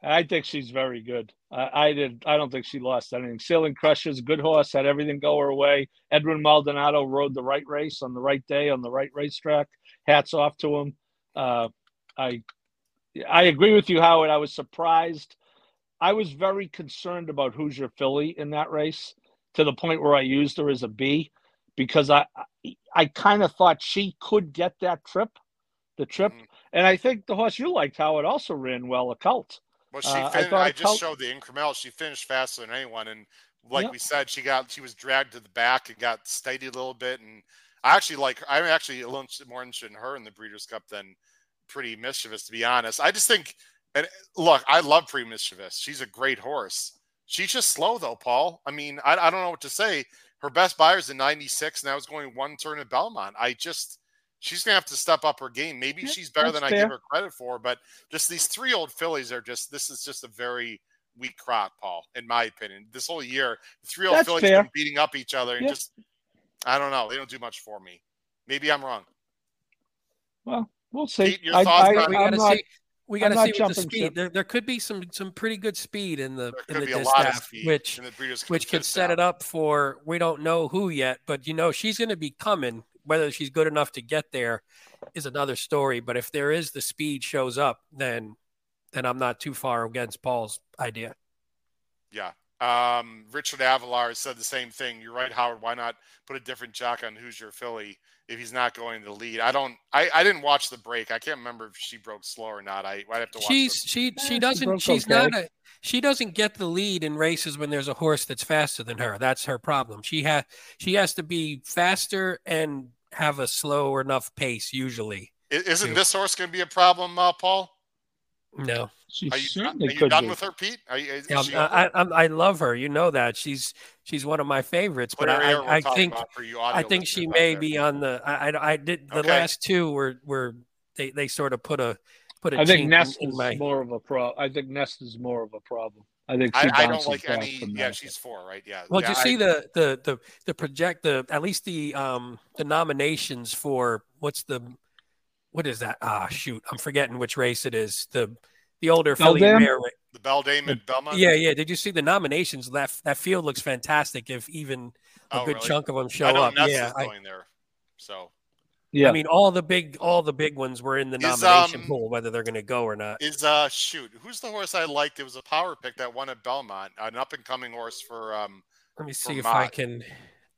I think she's very good. I, I did. I don't think she lost anything. Ceiling Crusher's a good horse. Had everything go her way. Edwin Maldonado rode the right race on the right day on the right racetrack. Hats off to him. Uh, I I agree with you, Howard. I was surprised. I was very concerned about Hoosier Philly in that race to the point where I used her as a B because I I, kind of thought she could get that trip, the trip. Mhm. And I think the horse you liked, Howard, also ran well, a cult. Well, she Uh, I fin- I, just felt- showed the incremental. She finished faster than anyone, and like Yep. we said, she got she was dragged to the back and got steady a little bit. And I actually like. I'm actually a little more interested in her in the Breeders' Cup than Pretty Mischievous, to be honest. I just think, and look, I love Pretty Mischievous. She's a great horse. She's just slow though, Paul. I mean, I, I don't know what to say. Her best Beyer's in 96, and I was going one turn at Belmont. I just. She's gonna have to step up her game. Maybe she's better that's than I give her credit for, but just these three old fillies are just this is just a very weak crop, Paul, in my opinion. This whole year, the three old That's fillies fair. have been beating up each other and Yeah. just I don't know. They don't do much for me. Maybe I'm wrong. Well, we'll see. Pete, your I, thoughts I, on- we I'm gotta not- see. We got to see with the speed. There, there could be some some pretty good speed in the There in the be a disc lot of staff, speed which in the Breeders' which could set distaff. it up for we don't know who yet, but you know she's going to be coming. Whether she's good enough to get there is another story. But if there is the speed shows up, then then I'm not too far against Paul's idea. Yeah. Um, Richard Avalar said the same thing. You're right, Howard. Why not put a different jock on Hoosier Philly if he's not going to the lead? I don't. I, I didn't watch the break. I can't remember if she broke slow or not. I I have to watch. She's the- she she she doesn't broke she's okay. not a she doesn't get the lead in races when there's a horse that's faster than her. That's her problem. She has she has to be faster and have a slow enough pace usually. Isn't Yeah. this horse going to be a problem, uh, Paul? No. She Are you, certainly are you could done be. with her, Pete? Are you, is Yeah, she I, I, I'm- love her. You know that she's she's one of my favorites. But Clairiere we're I, I think about for you I think she may there. be on the. I I, I did the Okay. last two were were they, they sort of put a put a I think Nest in, in is my. more of a pro. I think Nest is more of a problem. I think she I, I don't like any. Yeah, that. she's four, right? Yeah. Well, yeah, did you I- see the the the the project the at least the um the nominations for what's the what is that? Ah, shoot, I'm forgetting which race it is. The the older Philly Beldame? mare. the Beldame at Belmont? Yeah, yeah. Did you see the nominations? That that field looks fantastic. If even a Oh, good really? chunk of them show I know up, Nest yeah. is I, going there. So Yeah, I mean, all the big all the big ones were in the Is, nomination um, pool, whether they're going to go or not. is uh shoot, who's the horse I liked? It was a power pick that won at Belmont, an up and coming horse for um Let me see if I can.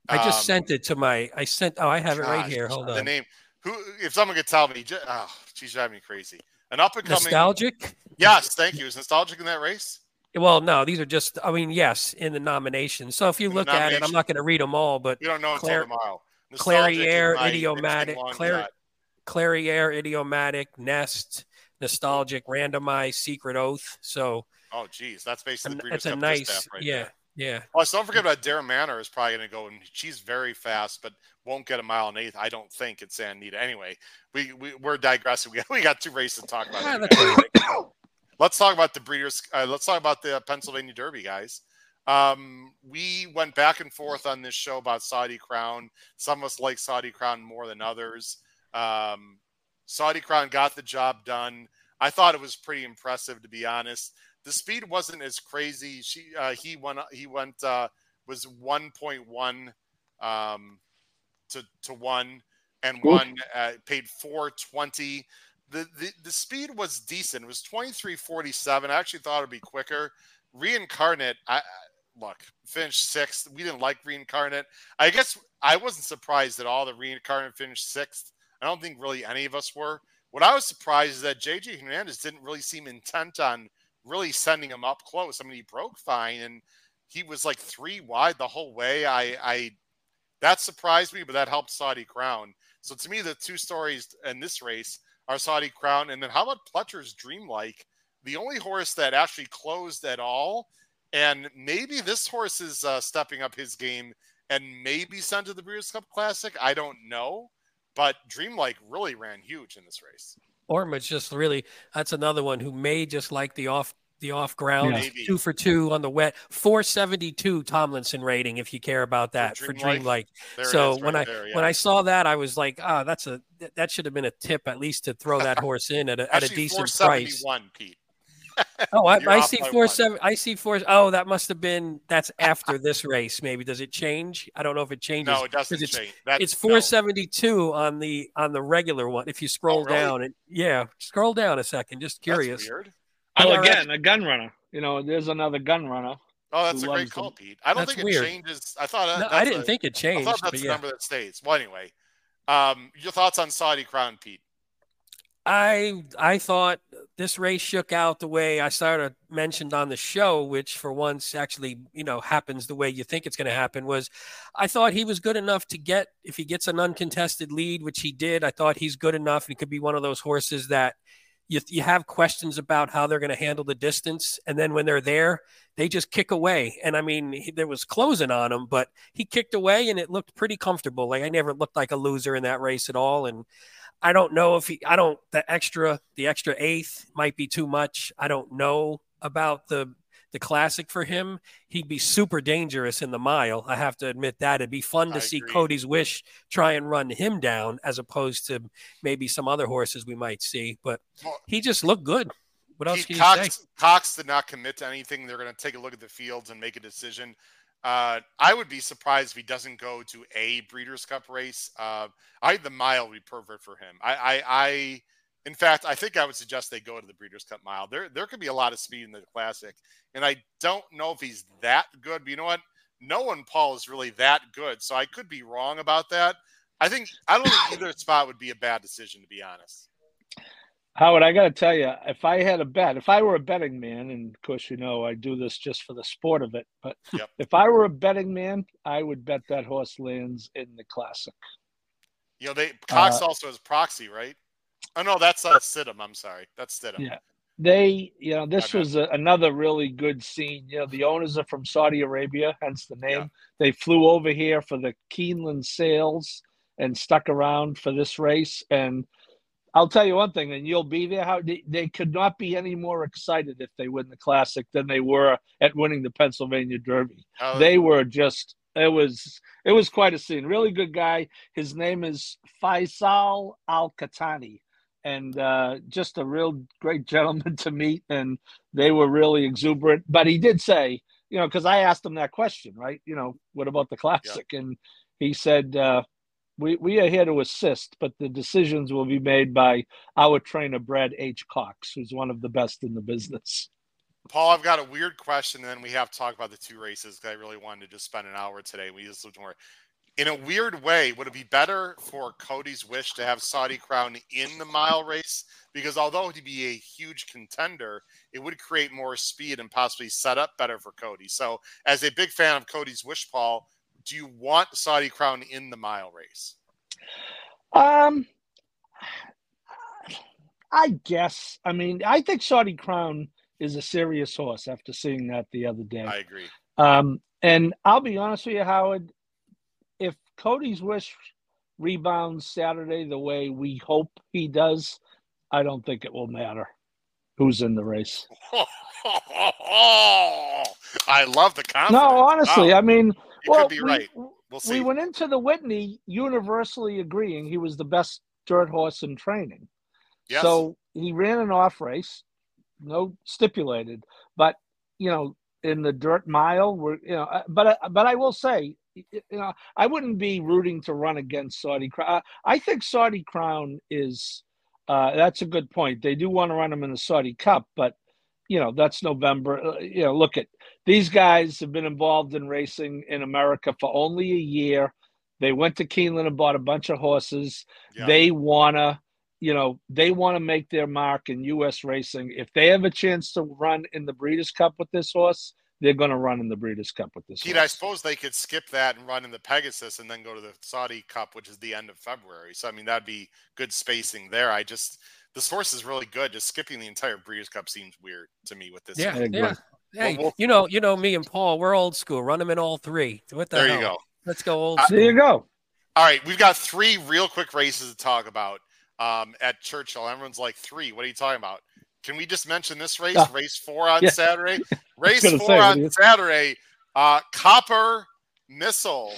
I just um, sent it to my. I sent. Oh, I have it right here. Hold on. the name. Who if someone could tell me, oh, she's driving me crazy. An up and coming Nostalgic. Yes, thank you. Is nostalgic in that race? Well, no, these are just. I mean, yes, in the nomination. So if you In look at it, I'm not going to read them all, but We don't know until Claire- tomorrow. Clary Nostalgic is idiomatic, Claire- yeah. Idiomatic, nest, nostalgic, randomized, secret oath. So Oh, geez, that's basically it's a nice. right yeah, there. Yeah. Plus, don't forget about Darren Manor is probably going to go, and she's very fast, but won't get a mile and eighth. I don't think at Santa Anita. Anyway, we, we we're digressing. We got, we got two races to talk about. Anyway. that's all right. Let's talk about the Breeders. Uh, let's talk about the Pennsylvania Derby, guys. Um, we went back and forth on this show about Saudi Crown. Some of us like Saudi Crown more than others. Um, Saudi Crown got the job done. I thought it was pretty impressive, to be honest. The speed wasn't as crazy. She uh, he went he went uh, was one point one um, to to one and one uh, paid four twenty. The, the the speed was decent. It was twenty three forty seven. I actually thought it'd be quicker. Reincarnate, I I- look finished sixth. We didn't like Reincarnate. I guess I wasn't surprised at all that Reincarnate finished sixth. I don't think really any of us were. What I was surprised is that JJ Hernandez didn't really seem intent on really sending him up close. I mean, he broke fine and he was like three wide the whole way. I, I That surprised me, but that helped Saudi Crown. So to me, the two stories in this race are Saudi Crown, and then how about Pletcher's Dreamlike, the only horse that actually closed at all, and maybe this horse is uh, stepping up his game and maybe sent to the Breeders' Cup Classic. I don't know, but Dreamlike really ran huge in this race. Orma's just really that's another one who may just like the off the off ground Yeah. two for two on the wet 472 Tomlinson rating if you care about that for Dreamlike? Dreamlike. There it So is when right I there, when. I saw that I was like ah that's a that should have been a tip at least to throw that horse in at a, at a Actually, decent price. 471, Pete. Oh, I, I see four one. seven. I see four. Oh, that must have been. That's after this race. Maybe does it change? I don't know if it changes. No, it doesn't 'cause it's, change. That, It's no. 472 on the on the regular one. If you scroll really? down, and yeah, scroll down a second. Just That's curious. weird. I Well, know, again, a gun runner. You know, there's another gun runner. Oh, that's a great call, them. Pete. I don't That's think weird. it changes. I thought uh, No, I didn't a- think it I changed. thought but that's the yeah. number that stays. Well, anyway, um, your thoughts on Saudi Crown, Pete? I I thought this race shook out the way I sort of mentioned on the show, which for once actually you know happens the way you think it's going to happen. Was I thought he was good enough to get if he gets an uncontested lead, which he did. I thought he's good enough. He could be one of those horses that you you have questions about how they're going to handle the distance, and then when they're there, they just kick away. And I mean, he, there was closing on him, but he kicked away, and it looked pretty comfortable. Like I never looked like a loser in that race at all, and. I don't know if he, I don't, the extra, the extra eighth might be too much. I don't know about the, the classic for him. He'd be super dangerous in the mile. I have to admit that. It'd be fun to I see agree. Cody's Wish try and run him down as opposed to maybe some other horses we might see. But he just looked good. What else Pete, can you say? Cox, Cox did not commit to anything. They're going to take a look at the fields and make a decision. Uh, I would be surprised if he doesn't go to a Breeders' Cup race. Uh, I the mile would be perfect for him. I, I, I, in fact, I think I would suggest they go to the Breeders' Cup mile. There, there could be a lot of speed in the Classic, and I don't know if he's that good. But you know what? No one, Paul, is really that good, so I could be wrong about that. I think I don't think either spot would be a bad decision, to be honest. Howard, I got to tell you, if I had a bet, if I were a betting man, and of course, you know, I do this just for the sport of it, but Yep. if I were a betting man, I would bet that horse lands in the classic. You know, they Cox Uh, also has proxy, right? Oh no, that's uh, Stidham. I'm sorry, that's Stidham. Yeah. They, you know, this Okay. was a, another really good scene. You know, the owners are from Saudi Arabia, hence the name. Yeah. They flew over here for the Keeneland sales and stuck around for this race. And I'll tell you one thing, and you'll be there. How they, they could not be any more excited if they win the Classic than they were at winning the Pennsylvania Derby. Oh, they were just it was it was quite a scene. Really good guy. His name is Faisal Al Katani, and uh, just a real great gentleman to meet. And they were really exuberant. But he did say, you know, because I asked him that question, right? You know, what about the classic? And he said, uh, "We we are here to assist, but the decisions will be made by our trainer Brad H. Cox, who's one of the best in the business." Paul, I've got a weird question, and then we have to talk about the two races because I really wanted to just spend an hour today. We just looked more. In a weird way, would it be better for Cody's wish to have Saudi Crown in the mile race? Because although he'd be a huge contender, it would create more speed and possibly set up better for Cody. So, as a big fan of Cody's wish, Paul, do you want Saudi Crown in the mile race? Um, I guess. I mean, I think Saudi Crown is a serious horse after seeing that the other day. I agree. Um, and I'll be honest with you, Howard. If Cody's wish rebounds Saturday the way we hope he does, I don't think it will matter who's in the race. I love the confidence. No, honestly, Wow, I mean, well, could be we- right. We'll see. we went into the Whitney universally agreeing he was the best dirt horse in training. yes. So he ran an off race, no stipulated, but you know, in the dirt mile, we're you know, uh, but uh, but I will say, you know, I wouldn't be rooting to run against Saudi Crown. I think Saudi Crown is. Uh, that's a good point. They do want to run him in the Saudi Cup, but you know that's November. Uh, you know, look at these guys have been involved in racing in America for only a year. They went to Keeneland and bought a bunch of horses. Yeah. They wanna, you know, they want to make their mark in U.S. racing. If they have a chance to run in the Breeders' Cup with this horse, they're going to run in the Breeders' Cup with this. Pete, I suppose they could skip that and run in the Pegasus and then go to the Saudi Cup, which is the end of February. So I mean that'd be good spacing there. I just this horse is really good. Just skipping the entire Breeders' Cup seems weird to me with this. Yeah, yeah. Hey, Well, we'll- you know, you know me and Paul, we're old school. Run them in all three. What the There hell? you go. Let's go old Uh. There you go. All right, we've got three real quick races to talk about um, at Churchill. Everyone's like, three? What are you talking about? Can we just mention this race, Ah. race four on Yeah. Saturday? Race four say, on Saturday. Uh, Copper Missile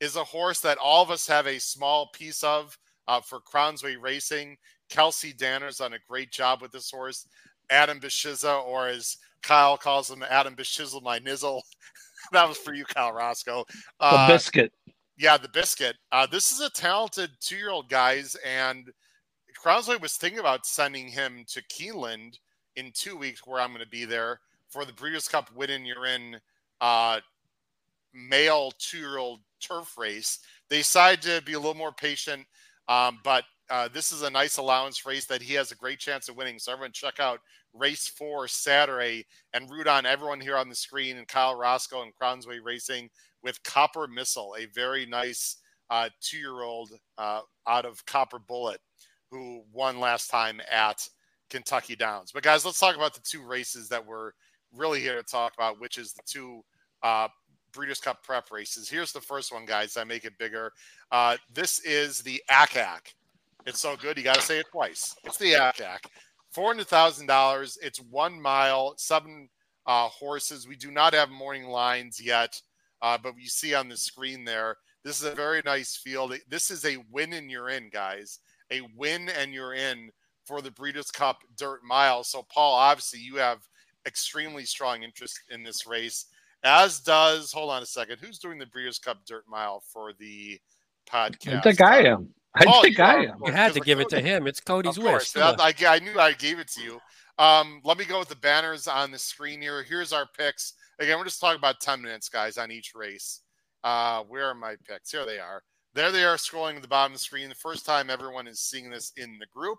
is a horse that all of us have a small piece of uh, for Crownsway Racing. Kelsey Danner's done a great job with this horse. Adam Beschizza, or as Kyle calls him, Adam Bishizzle, my nizzle. that was for you, Kyle Roscoe. The Uh, biscuit. yeah, the biscuit. Uh, this is a talented two-year-old guys, and Crowsley was thinking about sending him to Keeneland in two weeks, where I'm going to be there for the Breeders' Cup win in you're in uh, male two-year-old turf race. They decided to be a little more patient, um, but uh, this is a nice allowance race that he has a great chance of winning. So everyone check out race four Saturday and root on everyone here on the screen and Kyle Roscoe and Crownsway Racing with Copper Missile, a very nice uh, two-year-old uh, out of Copper Bullet who won last time at Kentucky Downs. But guys, let's talk about the two races that we're really here to talk about, which is the two uh, Breeders' Cup prep races. Here's the first one, guys. I make it bigger. Uh, this is the Ack Ack. It's so good, you got to say it twice. It's the Ack Ack. Four hundred thousand dollars. It's one mile, seven uh, horses. We do not have morning lines yet, uh, but you see on the screen there. This is a very nice field. This is a win and you're in, guys. A win and you're in for the Breeders' Cup Dirt Mile. So, Paul, obviously, you have extremely strong interest in this race, as does. Hold on a second. Who's doing the Breeders' Cup Dirt Mile for the podcast? I think I am. I Oh, think you I am. You had to give it to him. It's Cody's of wish. course. Come I, I knew I gave it to you. Um, let me go with the banners on the screen here. Here's our picks. Again, we're just talking about 10 minutes, guys, on each race. Uh, where are my picks? Here they are. There they are scrolling at the bottom of the screen. The first time everyone is seeing this in the group.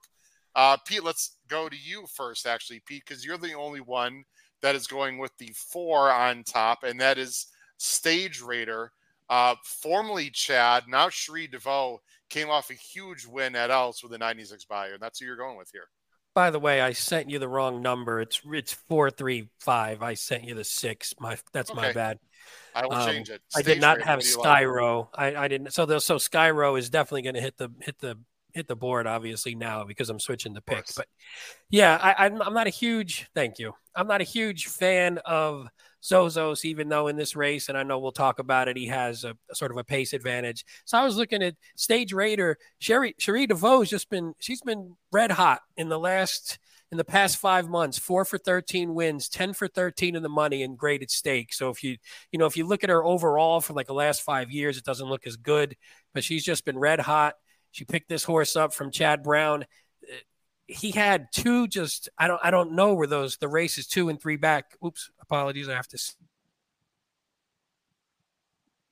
Uh, Pete, let's go to you first, actually, Pete, because you're the only one that is going with the four on top, and that is Stage Raider. Uh, formerly Chad, now Cherie DeVaux came off a huge win at Ellis with a 96 Beyer. That's who you're going with here. By the way, I sent you the wrong number. It's it's four three five. I sent you the six. My that's my bad. I will Um, change it. I did not have what do you like? Skyro. I, I didn't. So the, so Skyro is definitely going to hit the hit the hit the board obviously now because I'm switching the pick. But yeah, I, I'm I'm not a huge thank you. I'm not a huge fan of Zozos, even though in this race, and I know we'll talk about it, he has a, a sort of a pace advantage. So I was looking at Stage Raider. Sherry Cherie DeVaux's just been she's been red hot in the last in the past five months, four for 13 wins, 10 for 13 in the money and graded stake. So if you, you know, if you look at her overall for like the last five years, it doesn't look as good, but she's just been red hot. She picked this horse up from Chad Brown. He had two just, I don't, I don't know where those, the races two and three back. Oops, apologies. I have to.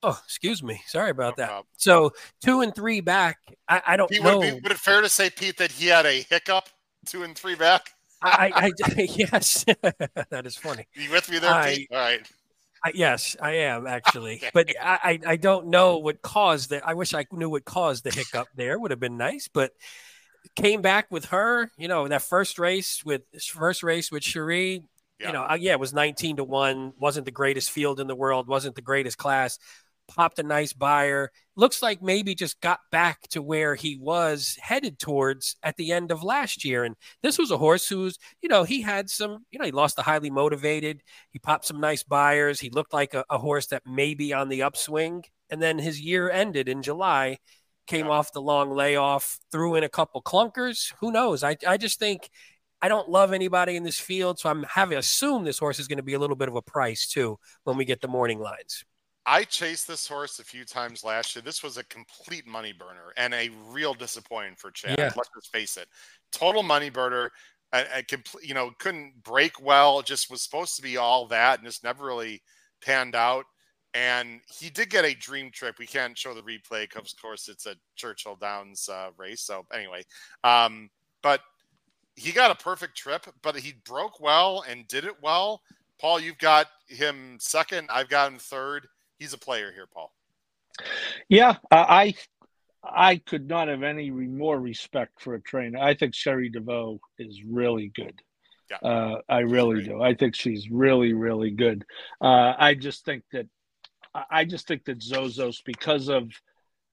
Oh, excuse me. Sorry about No that. problem. So two and three back. I, I don't Pete, know. would, it be, would it fair to say, Pete, that he had a hiccup two and three back? I, I, I yes, that is funny. You with me there, I- Pete? All right. I, yes, I am actually, Okay. but I, I don't know what caused it. I wish I knew what caused the hiccup. There would have been nice, but came back with her. You know that first race with first race with Cherie. Yeah. You know, uh, yeah, it was nineteen to one. wasn't the greatest field in the world. wasn't the greatest class. Popped a nice Beyer. Looks like maybe just got back to where he was headed towards at the end of last year. And this was a horse who's, you know, he had some, you know, he lost the highly motivated. He popped some nice Beyers. He looked like a, a horse that may be on the upswing. And then his year ended in July, came Yeah. off the long layoff, threw in a couple clunkers. Who knows? I, I just think I don't love anybody in this field. So I'm having assume this horse is going to be a little bit of a price too when we get the morning lines. I chased this horse a few times last year. This was a complete money burner and a real disappointment for Chad. Yeah. Let's just face it. Total money burner. I, I complete, you know, couldn't break well. Just was supposed to be all that and just never really panned out. And he did get a dream trip. We can't show the replay because, of course, it's a Churchill Downs uh, race. So anyway, um, but he got a perfect trip. But he broke well and did it well. Paul, you've got him second. I've got him third. He's a player here, Paul. Yeah, uh, I I could not have any more respect for a trainer. I think Cherie DeVaux is really good. Yeah. Uh, I really do. I think she's really, really good. Uh, I just think that I just think that Zozos, because of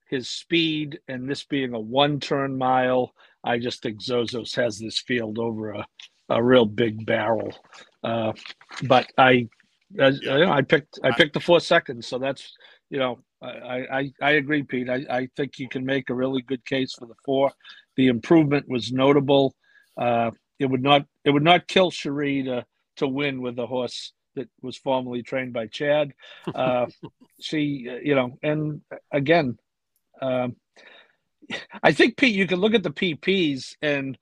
his speed and this being a one-turn mile, I just think Zozos has this field over a, a real big barrel. Uh, but I, yeah. you know, I picked I picked the four seconds, so that's you know I, I, I agree, Pete. I, I think you can make a really good case for the four. The improvement was notable. Uh, it would not it would not kill Cherie to to win with a horse that was formerly trained by Chad. Uh, she, you know, and again, um, I think Pete, you can look at the PPs and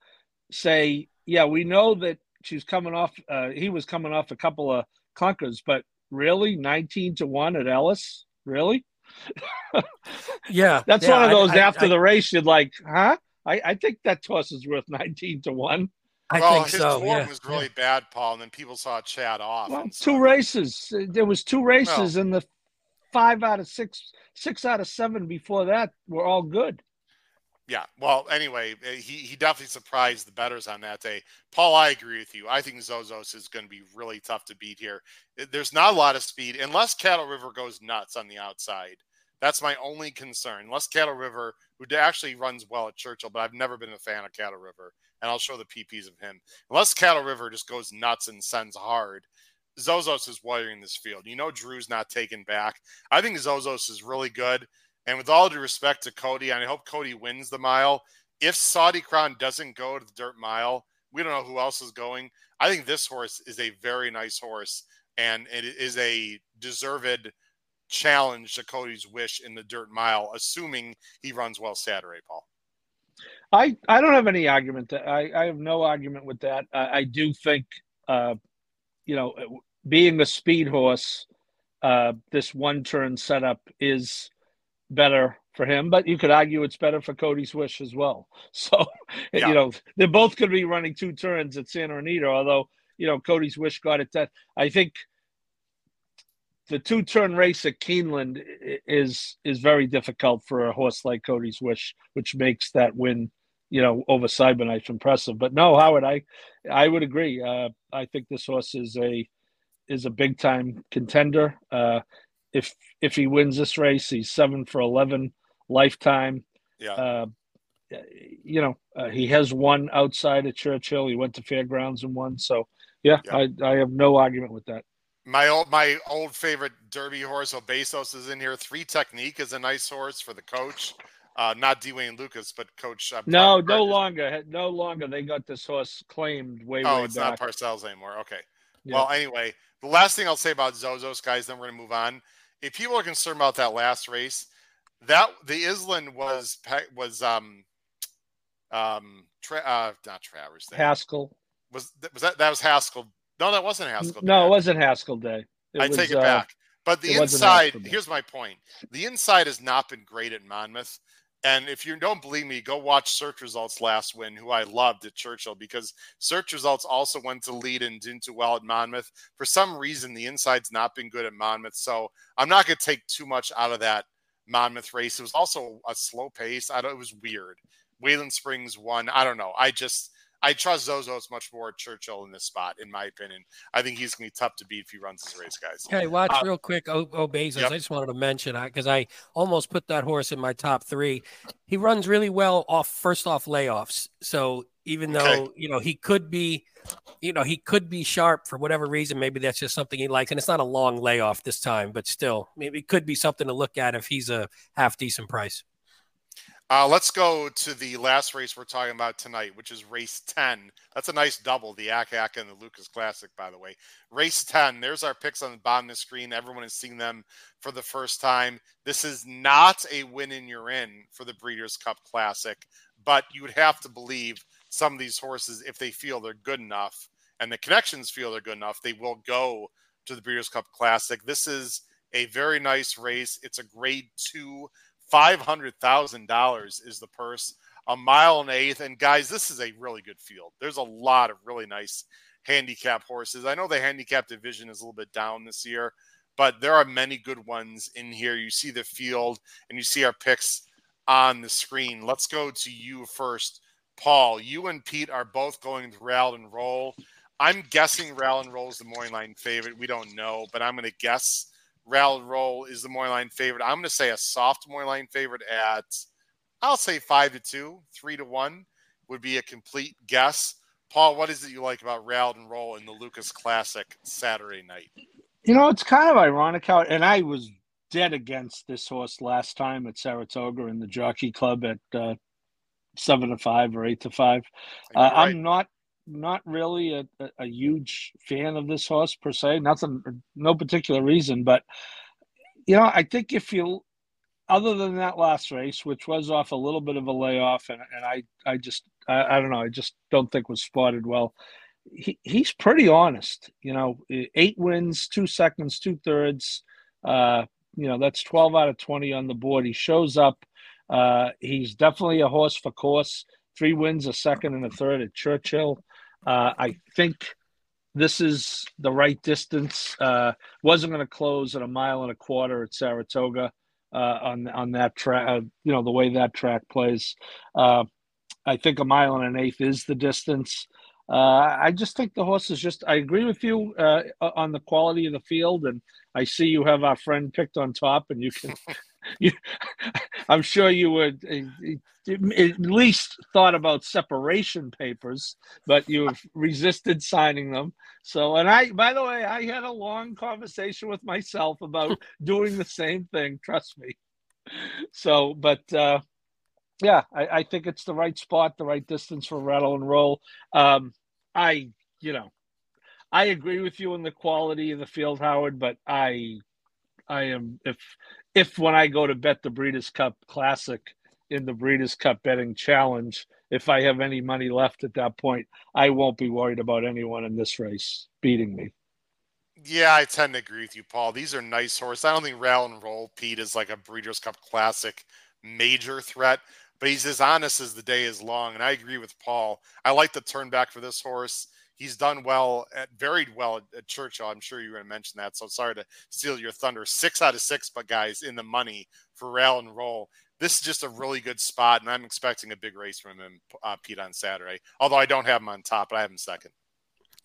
say, yeah, we know that she's coming off. Uh, he was coming off a couple of clunkers, but really, nineteen to one at Ellis, really? yeah, that's yeah, one of those I, after I, the race, you're like, huh? I, I think that toss is worth nineteen to one. I well, think his so. form Yeah. was really bad, Paul, and then people saw Chad off. Well, so- two races. There was two races, and the five out of six, six out of seven before that were all good. Yeah. Well, anyway, uh, he, he definitely surprised the betters on that day. Paul, I agree with you. I think Zozos is going to be really tough to beat here. Uh, There's not a lot of speed unless Cattle River goes nuts on the outside. That's my only concern. Unless Cattle River, who actually runs well at Churchill, but I've never been a fan of Cattle River, and I'll show the PPs of him. Unless Cattle River just goes nuts and sends hard, Zozos is wiring this field. You know, Drew's not taken back. I think Zozos is really good. And with all due respect to Cody, and I hope Cody wins the mile. If Saudi Crown doesn't go to the dirt mile, we don't know who else is going. I think this horse is a very nice horse, and it is a deserved challenge to Cody's wish in the dirt mile, assuming he runs well Saturday, Paul. I, I don't have any argument. That, I, I have no argument with that. I, I do think, uh, you know, being a speed horse, uh, this one turn setup is better for him, but you could argue it's better for Cody's wish as well. So, Yeah. you know, they're both going to be running two turns at Santa Anita, although, you know, Cody's wish got it that. I think the two turn race at Keeneland is is very difficult for a horse like Cody's Wish, which makes that win, you know, over Cyberknife impressive. But no, Howard, I I would agree. Uh, I think this horse is a is a big time contender. Uh, if if he wins this race, he's seven for eleven lifetime. Yeah. Uh, you know, uh, he has won outside at Churchill. He went to Fairgrounds and won. So yeah, Yeah. I I have no argument with that. My old my old favorite Derby horse Obesos is in here. Three Technique is a nice horse for the coach. Uh, not D. Wayne Lukas, but Coach. uh, No, no longer, no longer. They got this horse claimed way, Oh, way it's back. not Parcells anymore. Okay. Yeah. Well, anyway, the last thing I'll say about Zozos, guys, then we're gonna move on. If people are concerned about that last race, that the Island was was um um tra- uh, not Travers. Haskell. was was that that was Haskell? No, that wasn't Haskell. No, it wasn't Haskell Day. It I was, take it uh, back. But the inside, Day. here's my point. The inside has not been great at Monmouth. And if you don't believe me, go watch search results last win, who I loved at Churchill, because search results also went to lead and didn't do well at Monmouth. For some reason, the inside's not been good at Monmouth. So I'm not going to take too much out of that Monmouth race. It was also a slow pace. I don't, it was weird. Wayland Springs won. I don't know. I just, I trust Zozos much more Churchill in this spot, in my opinion. I think he's going to be tough to beat if he runs this race, guys. Hey, watch Uh, real quick. O, o Bezos. Yep. I just wanted to mention because I almost put that horse in my top three. He runs really well off first off layoffs. So even Okay. though you know he could be, you know he could be sharp for whatever reason, maybe that's just something he likes, and it's not a long layoff this time, but still, maybe it could be something to look at if he's a half decent price. Uh, let's go to the last race we're talking about tonight, which is race 10. That's a nice double, the Ak and the Lukas Classic, by the way. Race 10, there's our picks on the bottom of the screen. Everyone has seen them for the first time. This is not a win in you're in for the Breeders' Cup Classic, but you would have to believe some of these horses, if they feel they're good enough and the connections feel they're good enough, they will go to the Breeders' Cup Classic. This is a very nice race. It's a grade two five hundred thousand dollars is the purse, a mile and eighth. And guys, this is a really good field. There's a lot of really nice handicap horses. I know the handicap division is a little bit down this year, but there are many good ones in here. You see the field and you see our picks on the screen. Let's go to you first, Paul. You and Pete are both going to Rattle and Roll. I'm guessing Rattle and Roll is the morning line favorite. We don't know, but I'm going to guess Rattle Roll is the morning line favorite. I'm going to say a soft morning line favorite at, I'll say five to two, three to one would be a complete guess. Paul, what is it you like about Rattle and Roll in the Lukas Classic Saturday night? You know, it's kind of ironic how, and I was dead against this horse last time at Saratoga in the Jockey Club at uh, seven to five or eight to five. Uh, right. I'm not not really a, a, huge fan of this horse per se. Nothing, no particular reason, but you know, I think if you, other than that last race, which was off a little bit of a layoff, and, and I, I just, I, I don't know, I just don't think was spotted well. He, he's pretty honest, you know, eight wins, two seconds, two thirds. Uh, you know, that's 12 out of 20 on the board. He shows up. Uh, he's definitely a horse for course. Three wins, a second and a third at Churchill. Uh, I think this is the right distance. Uh, wasn't going to close at a mile and a quarter at Saratoga uh, on on that track. Uh, you know the way that track plays. Uh, I think a mile and an eighth is the distance. Uh, I just think the horse is just. I agree with you on the quality of the field, and I see you have our friend picked on top, and you can you, I'm sure you would uh, at least thought about separation papers, but you have resisted signing them. So, and I, by the way, I had a long conversation with myself about doing the same thing. Trust me. So, but uh, yeah, I, I think it's the right spot, the right distance for rattle and roll. Um, I, you know, I agree with you on the quality of the field, Howard, but I I am if if when I go to bet the Breeders' Cup Classic in the Breeders' Cup betting challenge, if I have any money left at that point, I won't be worried about anyone in this race beating me. Yeah, I tend to agree with you, Paul. These are nice horses. I don't think Rattle and Roll Pete is like a Breeders' Cup Classic major threat, but he's as honest as the day is long. And I agree with Paul. I like the turn back for this horse he's done well, at, varied well at, at Churchill. I'm sure you were going to mention that. So sorry to steal your thunder. Six out of six, but guys in the money for Rattle and Roll. This is just a really good spot, and I'm expecting a big race from him, uh, Pete, on Saturday. Although I don't have him on top, but I have him second.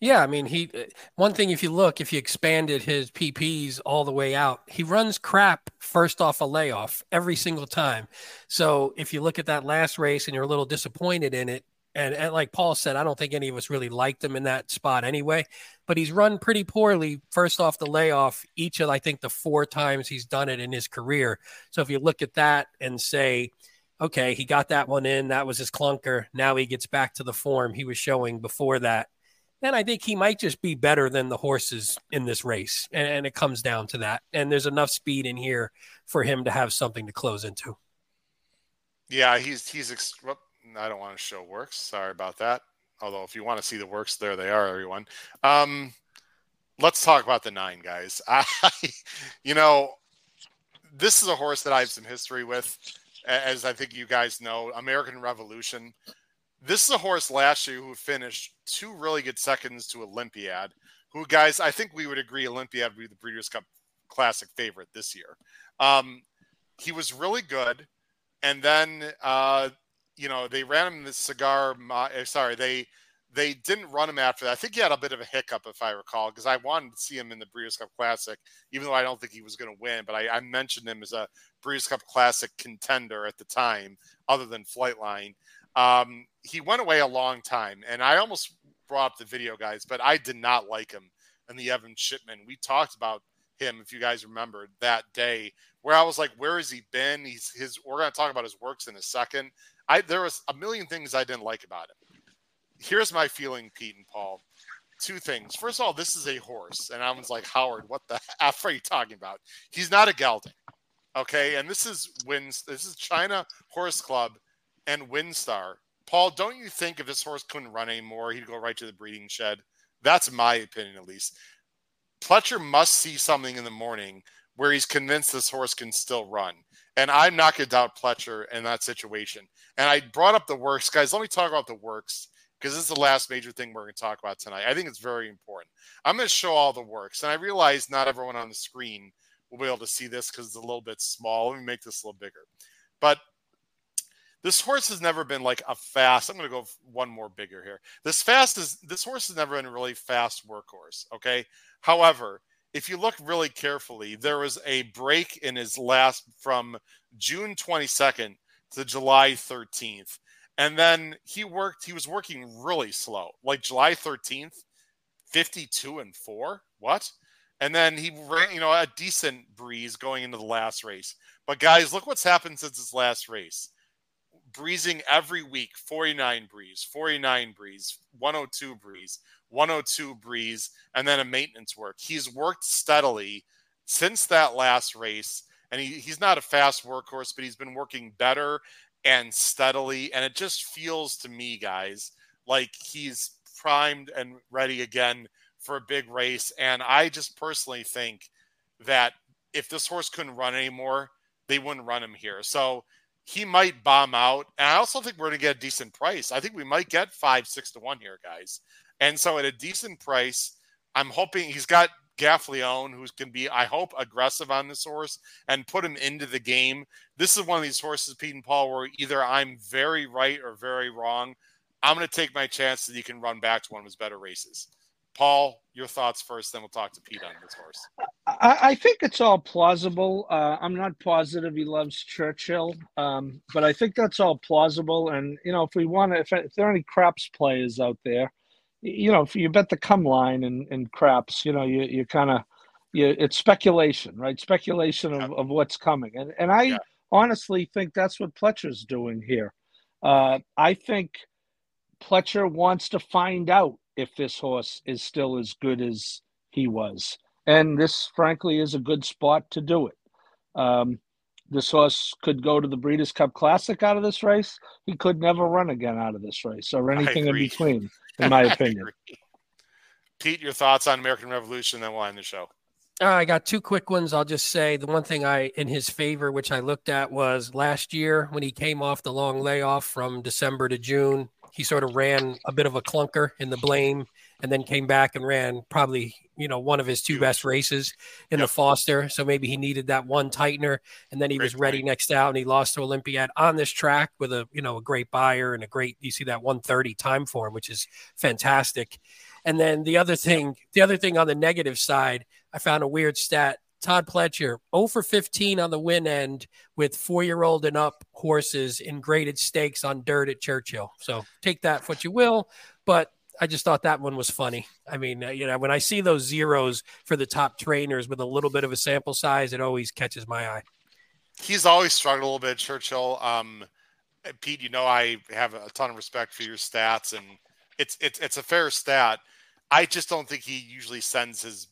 Yeah, I mean, he. One thing, if you look, if you expanded his PPs all the way out, he runs crap first off a layoff every single time. So if you look at that last race and you're a little disappointed in it, and, and like Paul said, I don't think any of us really liked him in that spot anyway. But he's run pretty poorly first off the layoff each of I think the four times he's done it in his career. So if you look at that and say, okay, he got that one in, that was his clunker. Now he gets back to the form he was showing before that. Then I think he might just be better than the horses in this race. And, and it comes down to that. And there's enough speed in here for him to have something to close into. Yeah, he's he's I don't want to show works. Sorry about that. Although, if you want to see the works, there they are, everyone. Um, let's talk about the nine guys. I, you know, this is a horse that I have some history with, as I think you guys know. American Revolution. This is a horse last year who finished two really good seconds to Olympiad. Who, guys, I think we would agree Olympiad would be the Breeders' Cup Classic favorite this year. Um, he was really good, and then uh, you know, they ran him the cigar. Eh, sorry, they they didn't run him after that. I think he had a bit of a hiccup, if I recall, because I wanted to see him in the Breeders' Cup Classic, even though I don't think he was going to win. But I, I, mentioned him as a Breeders' Cup Classic contender at the time, other than Flightline. Um, he went away a long time, and I almost brought up the video, guys, but I did not like him and the Evan Shipman. We talked about him, if you guys remember that day, where I was like, "Where has he been?" He's his. We're going to talk about his works in a second. I there was a million things I didn't like about him. Here's my feeling, Pete and Paul. Two things. First of all, this is a horse, and I was like, Howard, what the f are you talking about? He's not a gelding, okay? And this is wins. This is China Horse Club and WinStar. Paul, don't you think if this horse couldn't run anymore, he'd go right to the breeding shed? That's my opinion, at least. Pletcher must see something in the morning where he's convinced this horse can still run. And I'm not going to doubt Pletcher in that situation. And I brought up the works, guys. Let me talk about the works because this is the last major thing we're going to talk about tonight. I think it's very important. I'm going to show all the works, and I realize not everyone on the screen will be able to see this because it's a little bit small. Let me make this a little bigger. But this horse has never been like a fast. I'm going to go one more bigger here. This fast is this horse has never been a really fast workhorse. Okay. However, if you look really carefully, there was a break in his last from June 22nd to July 13th. And then he worked, he was working really slow, like July 13th, 52 and four. What? And then he ran, you know, a decent breeze going into the last race. But guys, look what's happened since his last race. Breezing every week 49 breeze, 49 breeze, 102 breeze, 102 breeze, and then a maintenance work. He's worked steadily since that last race. And he, he's not a fast workhorse, but he's been working better and steadily. And it just feels to me, guys, like he's primed and ready again for a big race. And I just personally think that if this horse couldn't run anymore, they wouldn't run him here. So he might bomb out. And I also think we're going to get a decent price. I think we might get five, six to one here, guys. And so at a decent price, I'm hoping he's got Gaffalione, who's going to be, I hope, aggressive on this horse and put him into the game. This is one of these horses, Pete and Paul, where either I'm very right or very wrong. I'm going to take my chance that he can run back to one of his better races. Paul, your thoughts first, then we'll talk to Pete on this horse. I, I think it's all plausible. Uh, I'm not positive he loves Churchill, um, but I think that's all plausible. And you know, if we want to, if, if there are any craps players out there, you know, if you bet the come line and, and craps, you know, you you kind of, you, it's speculation, right? Speculation of, of what's coming, and and I yeah. honestly think that's what Pletcher's doing here. Uh, I think Pletcher wants to find out if this horse is still as good as he was. And this, frankly, is a good spot to do it. Um, this horse could go to the Breeders' Cup Classic out of this race. He could never run again out of this race or anything in between, in my opinion. Pete, your thoughts on American Revolution, then we'll end the show. Uh, I got two quick ones. I'll just say the one thing I, in his favor, which I looked at was last year when he came off the long layoff from December to June he sort of ran a bit of a clunker in the blame and then came back and ran probably you know one of his two best races in yep. the Foster. So maybe he needed that one tightener, and then he great was ready point. next out, and he lost to Olympiad on this track with a you know a great Beyer and a great. You see that 130 time for him, which is fantastic. And then the other thing, the other thing on the negative side, I found a weird stat. Todd Pletcher, 0 for 15 on the win end with four year old and up horses in graded stakes on dirt at Churchill. So take that for what you will. But I just thought that one was funny. I mean, uh, you know, when I see those zeros for the top trainers with a little bit of a sample size, it always catches my eye. He's always struggled a little bit, Churchill. Um, Pete, you know, I have a ton of respect for your stats, and it's it's it's a fair stat. I just don't think he usually sends his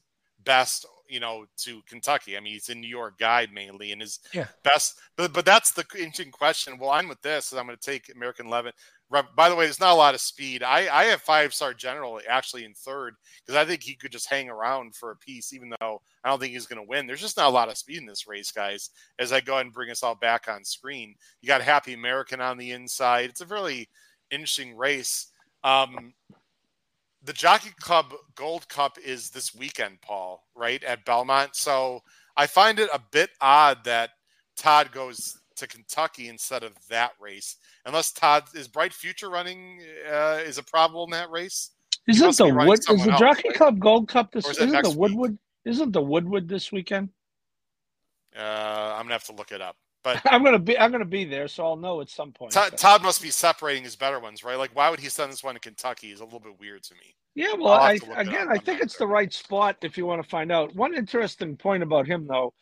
best you know, to Kentucky. I mean, he's a New York guy mainly, and his yeah. best. But but that's the interesting question. Well, I'm with this, I'm going to take American Levin. By the way, there's not a lot of speed. I I have five star general actually in third because I think he could just hang around for a piece, even though I don't think he's going to win. There's just not a lot of speed in this race, guys. As I go ahead and bring us all back on screen, you got Happy American on the inside. It's a really interesting race. Um, the Jockey Club Gold Cup is this weekend, Paul, right at Belmont. So I find it a bit odd that Todd goes to Kentucky instead of that race, unless Todd is Bright Future running uh, is a problem in that race. Isn't the Wood is the Jockey Club? Gold Cup this? Is isn't the Woodward? Week? Isn't the Woodward this weekend? Uh, I'm gonna have to look it up. But I'm gonna be I'm gonna be there, so I'll know at some point. Todd, Todd must be separating his better ones, right? Like, why would he send this one to Kentucky? Is a little bit weird to me. Yeah, well, I again, I think it's sure. the right spot if you want to find out. One interesting point about him, though,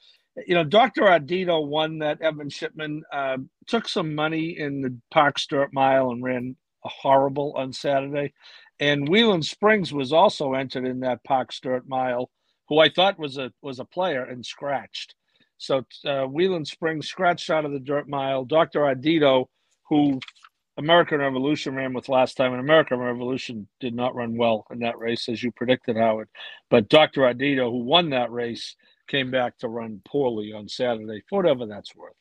you know, Dr. Ardito won that Evan Shipman, uh, took some money in the Parx Dirt Mile and ran a horrible on Saturday, and Wheeling Springs was also entered in that Parx Dirt Mile, who I thought was a was a player and scratched. So uh, Wheeling Springs scratched out of the dirt mile. Dr. Ardito, who American Revolution ran with last time, and American Revolution did not run well in that race, as you predicted, Howard. But Dr. Ardito, who won that race, came back to run poorly on Saturday, for whatever that's worth.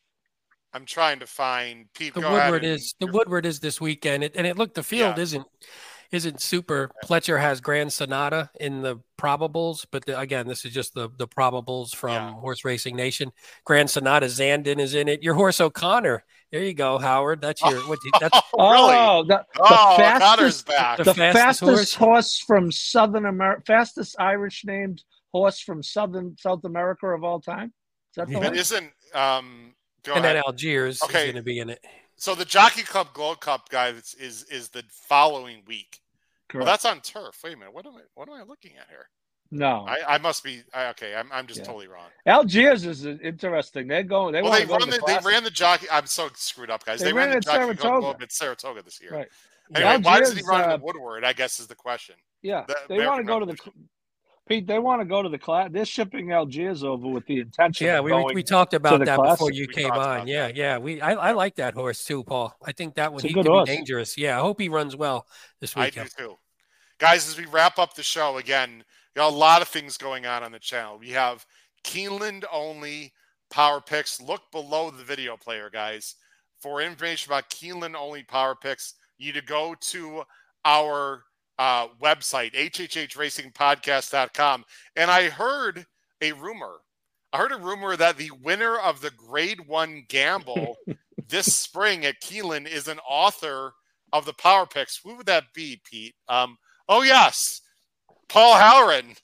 I'm trying to find Pete. The Woodward is the Woodward is this weekend, it, and it looked the field yeah. isn't isn't super. Pletcher has Grand Sonata in the probables, but the, again, this is just the the probables from yeah. Horse Racing Nation. Grand Sonata Zandon is in it. Your horse O'Connor. There you go, Howard. That's your what? you, That's oh, really? oh, the, the oh, fastest, back. The, the fastest, fastest horse? horse? from Southern America, fastest Irish named horse from Southern South America of all time. Is that the yeah. one? It isn't. Um, and then Algiers okay. is going to be in it. So the Jockey Club Gold Cup guy is is, is the following week. Correct. Well, that's on turf. Wait a minute. What am I? What am I looking at here? No, I, I must be I, okay. I'm, I'm just yeah. totally wrong. Algiers is interesting. They're going. They, well, they, run the, the they ran the jockey. I'm so screwed up, guys. They, they ran, ran the jockey Saratoga. It's Saratoga this year. Right. Anyway, Algiers, why does he run uh, Woodward? I guess is the question. Yeah, the, they want to go to the Pete, they want to go to the class. They're shipping Algiers over with the intention. Yeah, we, we talked about that before you we came on. Yeah, that. yeah. We I, I like that horse too, Paul. I think that one he could horse. be dangerous. Yeah, I hope he runs well this weekend. I do too. Guys, as we wrap up the show again, got a lot of things going on on the channel. We have Keeneland only power picks. Look below the video player, guys. For information about Keeneland only power picks, you need to go to our uh, website, hhhracingpodcast.com. And I heard a rumor. I heard a rumor that the winner of the grade one gamble this spring at Keeneland is an author of the Power Picks. Who would that be, Pete? Um, oh, yes. Paul Halloran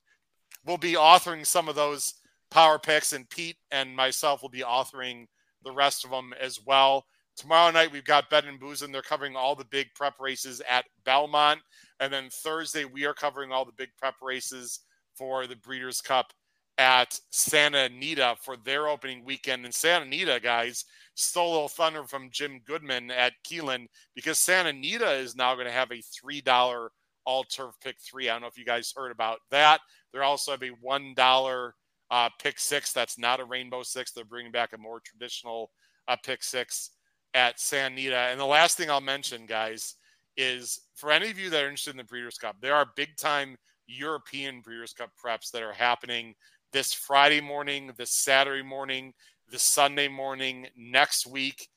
will be authoring some of those Power Picks, and Pete and myself will be authoring the rest of them as well. Tomorrow night, we've got Bet and Booze, and they're covering all the big prep races at Belmont. And then Thursday, we are covering all the big prep races for the Breeders' Cup at Santa Anita for their opening weekend. And Santa Anita, guys, stole a little thunder from Jim Goodman at Keeneland because Santa Anita is now going to have a $3 all turf pick three. I don't know if you guys heard about that. They're also have a $1 uh, pick six. That's not a rainbow six. They're bringing back a more traditional uh, pick six at Santa Anita. And the last thing I'll mention, guys, is for any of you that are interested in the Breeders' Cup, there are big time European Breeders' Cup preps that are happening this Friday morning, this Saturday morning, this Sunday morning, next week.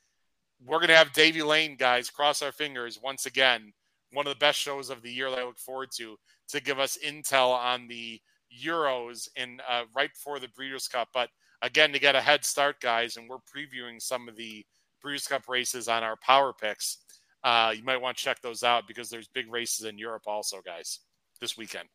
We're going to have Davy Lane, guys, cross our fingers once again. One of the best shows of the year that I look forward to to give us intel on the Euros and uh, right before the Breeders' Cup. But again, to get a head start, guys, and we're previewing some of the Breeders' Cup races on our power picks uh, you might want to check those out because there's big races in Europe also, guys, this weekend.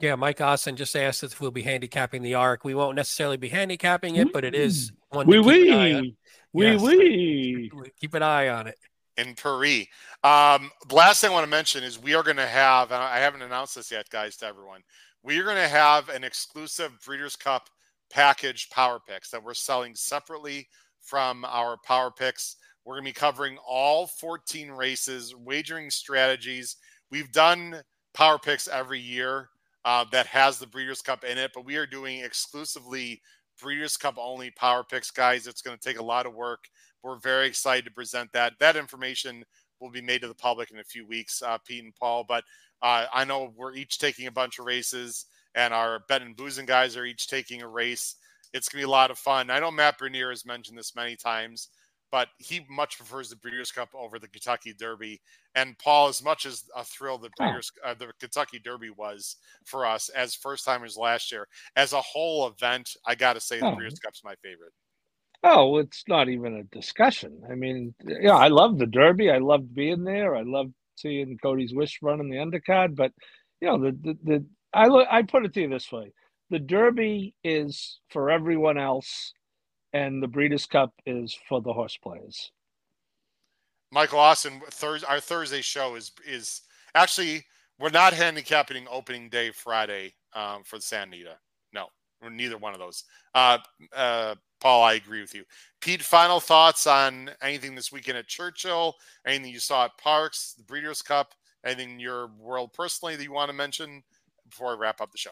Yeah, Mike Austin just asked if we'll be handicapping the arc. We won't necessarily be handicapping it, but it is one we we we we keep an eye on it. In Paris. Um, the last thing I want to mention is we are going to have, I haven't announced this yet, guys, to everyone. We are going to have an exclusive Breeders' Cup package power picks that we're selling separately from our power picks. We're going to be covering all 14 races, wagering strategies. We've done power picks every year uh, that has the Breeders' Cup in it, but we are doing exclusively Breeders' Cup only power picks, guys. It's going to take a lot of work. We're very excited to present that. That information will be made to the public in a few weeks, uh, Pete and Paul. But uh, I know we're each taking a bunch of races, and our bet and boozing guys are each taking a race. It's going to be a lot of fun. I know Matt Bernier has mentioned this many times but he much prefers the Breeders' Cup over the Kentucky Derby. And Paul, as much as a thrill the Breeders, uh, the Kentucky Derby was for us as first timers last year, as a whole event, I got to say the oh. Breeders' Cup's my favorite. Oh, it's not even a discussion. I mean, yeah, I love the Derby. I loved being there. I loved seeing Cody's Wish running the undercard. But you know, the the, the I I put it to you this way: the Derby is for everyone else and the Breeders' Cup is for the horse players. Michael Austin, Thursday, our Thursday show is is actually we're not handicapping opening day Friday um, for the Santa Anita. No, neither one of those. Uh, uh, Paul, I agree with you. Pete, final thoughts on anything this weekend at Churchill? Anything you saw at Parx, the Breeders' Cup? Anything in your world personally that you want to mention before I wrap up the show?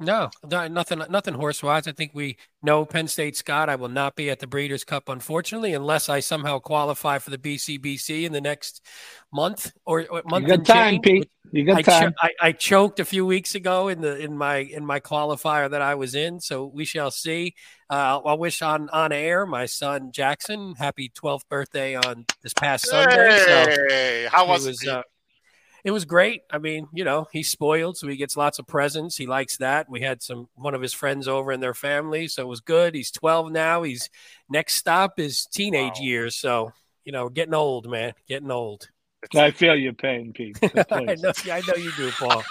No, nothing, nothing horse wise. I think we know Penn State Scott. I will not be at the Breeders' Cup, unfortunately, unless I somehow qualify for the BCBC in the next month or, or month. You got time, change, Pete. You got I time. Cho- I, I, choked a few weeks ago in the in my in my qualifier that I was in, so we shall see. Uh, I'll wish on on air my son Jackson happy 12th birthday on this past Sunday. Hey, so how was it? Uh, It was great. I mean, you know, he's spoiled, so he gets lots of presents. He likes that. We had some one of his friends over and their family, so it was good. He's 12 now. He's next stop is teenage Wow. years, so you know, getting old, man, getting old. I feel your pain, Pete. I know, I know you do, Paul.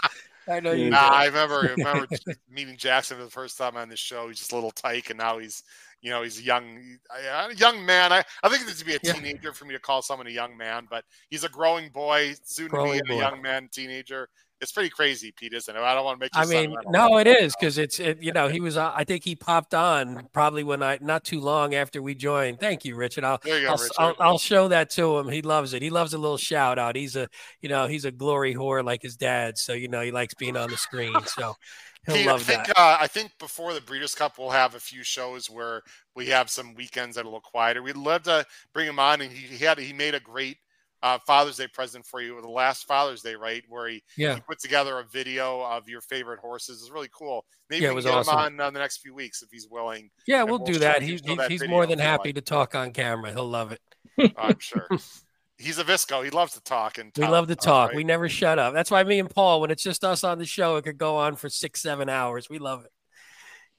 I know you. Yeah. Nah, I remember I remember meeting Jackson for the first time on this show. He's just a little tyke, and now he's you know he's a young a young man. I, I think this would be a Yeah. teenager for me to call someone a young man, but he's a growing boy, soon Growing to be boy. a young man, teenager. It's pretty crazy, Pete, isn't it? I don't want to make you I mean, no, it is because it's it, you know he was. Uh, I think he popped on probably when I not too long after we joined. Thank you, Richard. I'll There you go, I'll, Richard. I'll, I'll show that to him. He loves it. He loves a little shout out. He's a you know he's a glory whore like his dad. So you know he likes being on the screen. So he'll Pete, I love think that. uh, I think before the Breeders' Cup, we'll have a few shows where we have some weekends that are a little quieter. We'd love to bring him on, and he, he had he made a great uh, Father's Day present for you. The last Father's Day, right, where he, Yeah. he put together a video of your favorite horses. It's really cool. Maybe Yeah, it we can get awesome. him on uh, the next few weeks if he's willing. Yeah, we'll we'll do that. you He, he, that he's more than happy like. to talk on camera. He'll love it. I'm sure. He's a Visco. He loves to talk and We love to talk. right? We never shut up. That's why me and Paul, when it's just us on the show, it could go on for six, seven hours. We love it.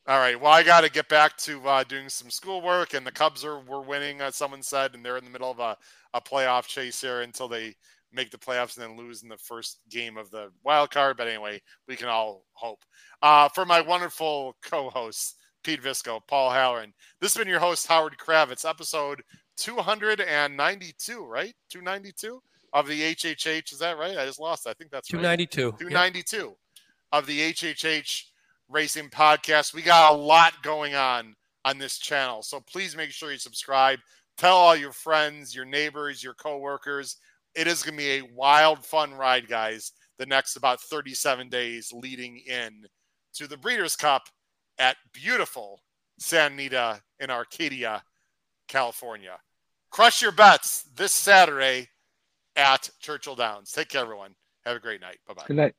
All right. Well, I got to get back to uh, doing some schoolwork, and the Cubs are were winning. Uh, someone said, and they're in the middle of a, a playoff chase here until they make the playoffs and then lose in the first game of the wild card. But anyway, we can all hope. Uh, for my wonderful co-hosts, Pete Visco, Paul Halloran. This has been your host, Howard Kravets, episode 292, right? 292 of the HHH. Is that right? I just lost. it. I think that's Two right. ninety two. 292 of the HHH Racing Podcast. We got a lot going on on this channel. So please make sure you subscribe. Tell all your friends, your neighbors, your coworkers. It is going to be a wild, fun ride, guys, the next about 37 days leading in to the Breeders' Cup at beautiful Santa Anita in Arcadia, California. Crush your bets this Saturday at Churchill Downs. Take care, everyone. Have a great night. Bye bye. Good night.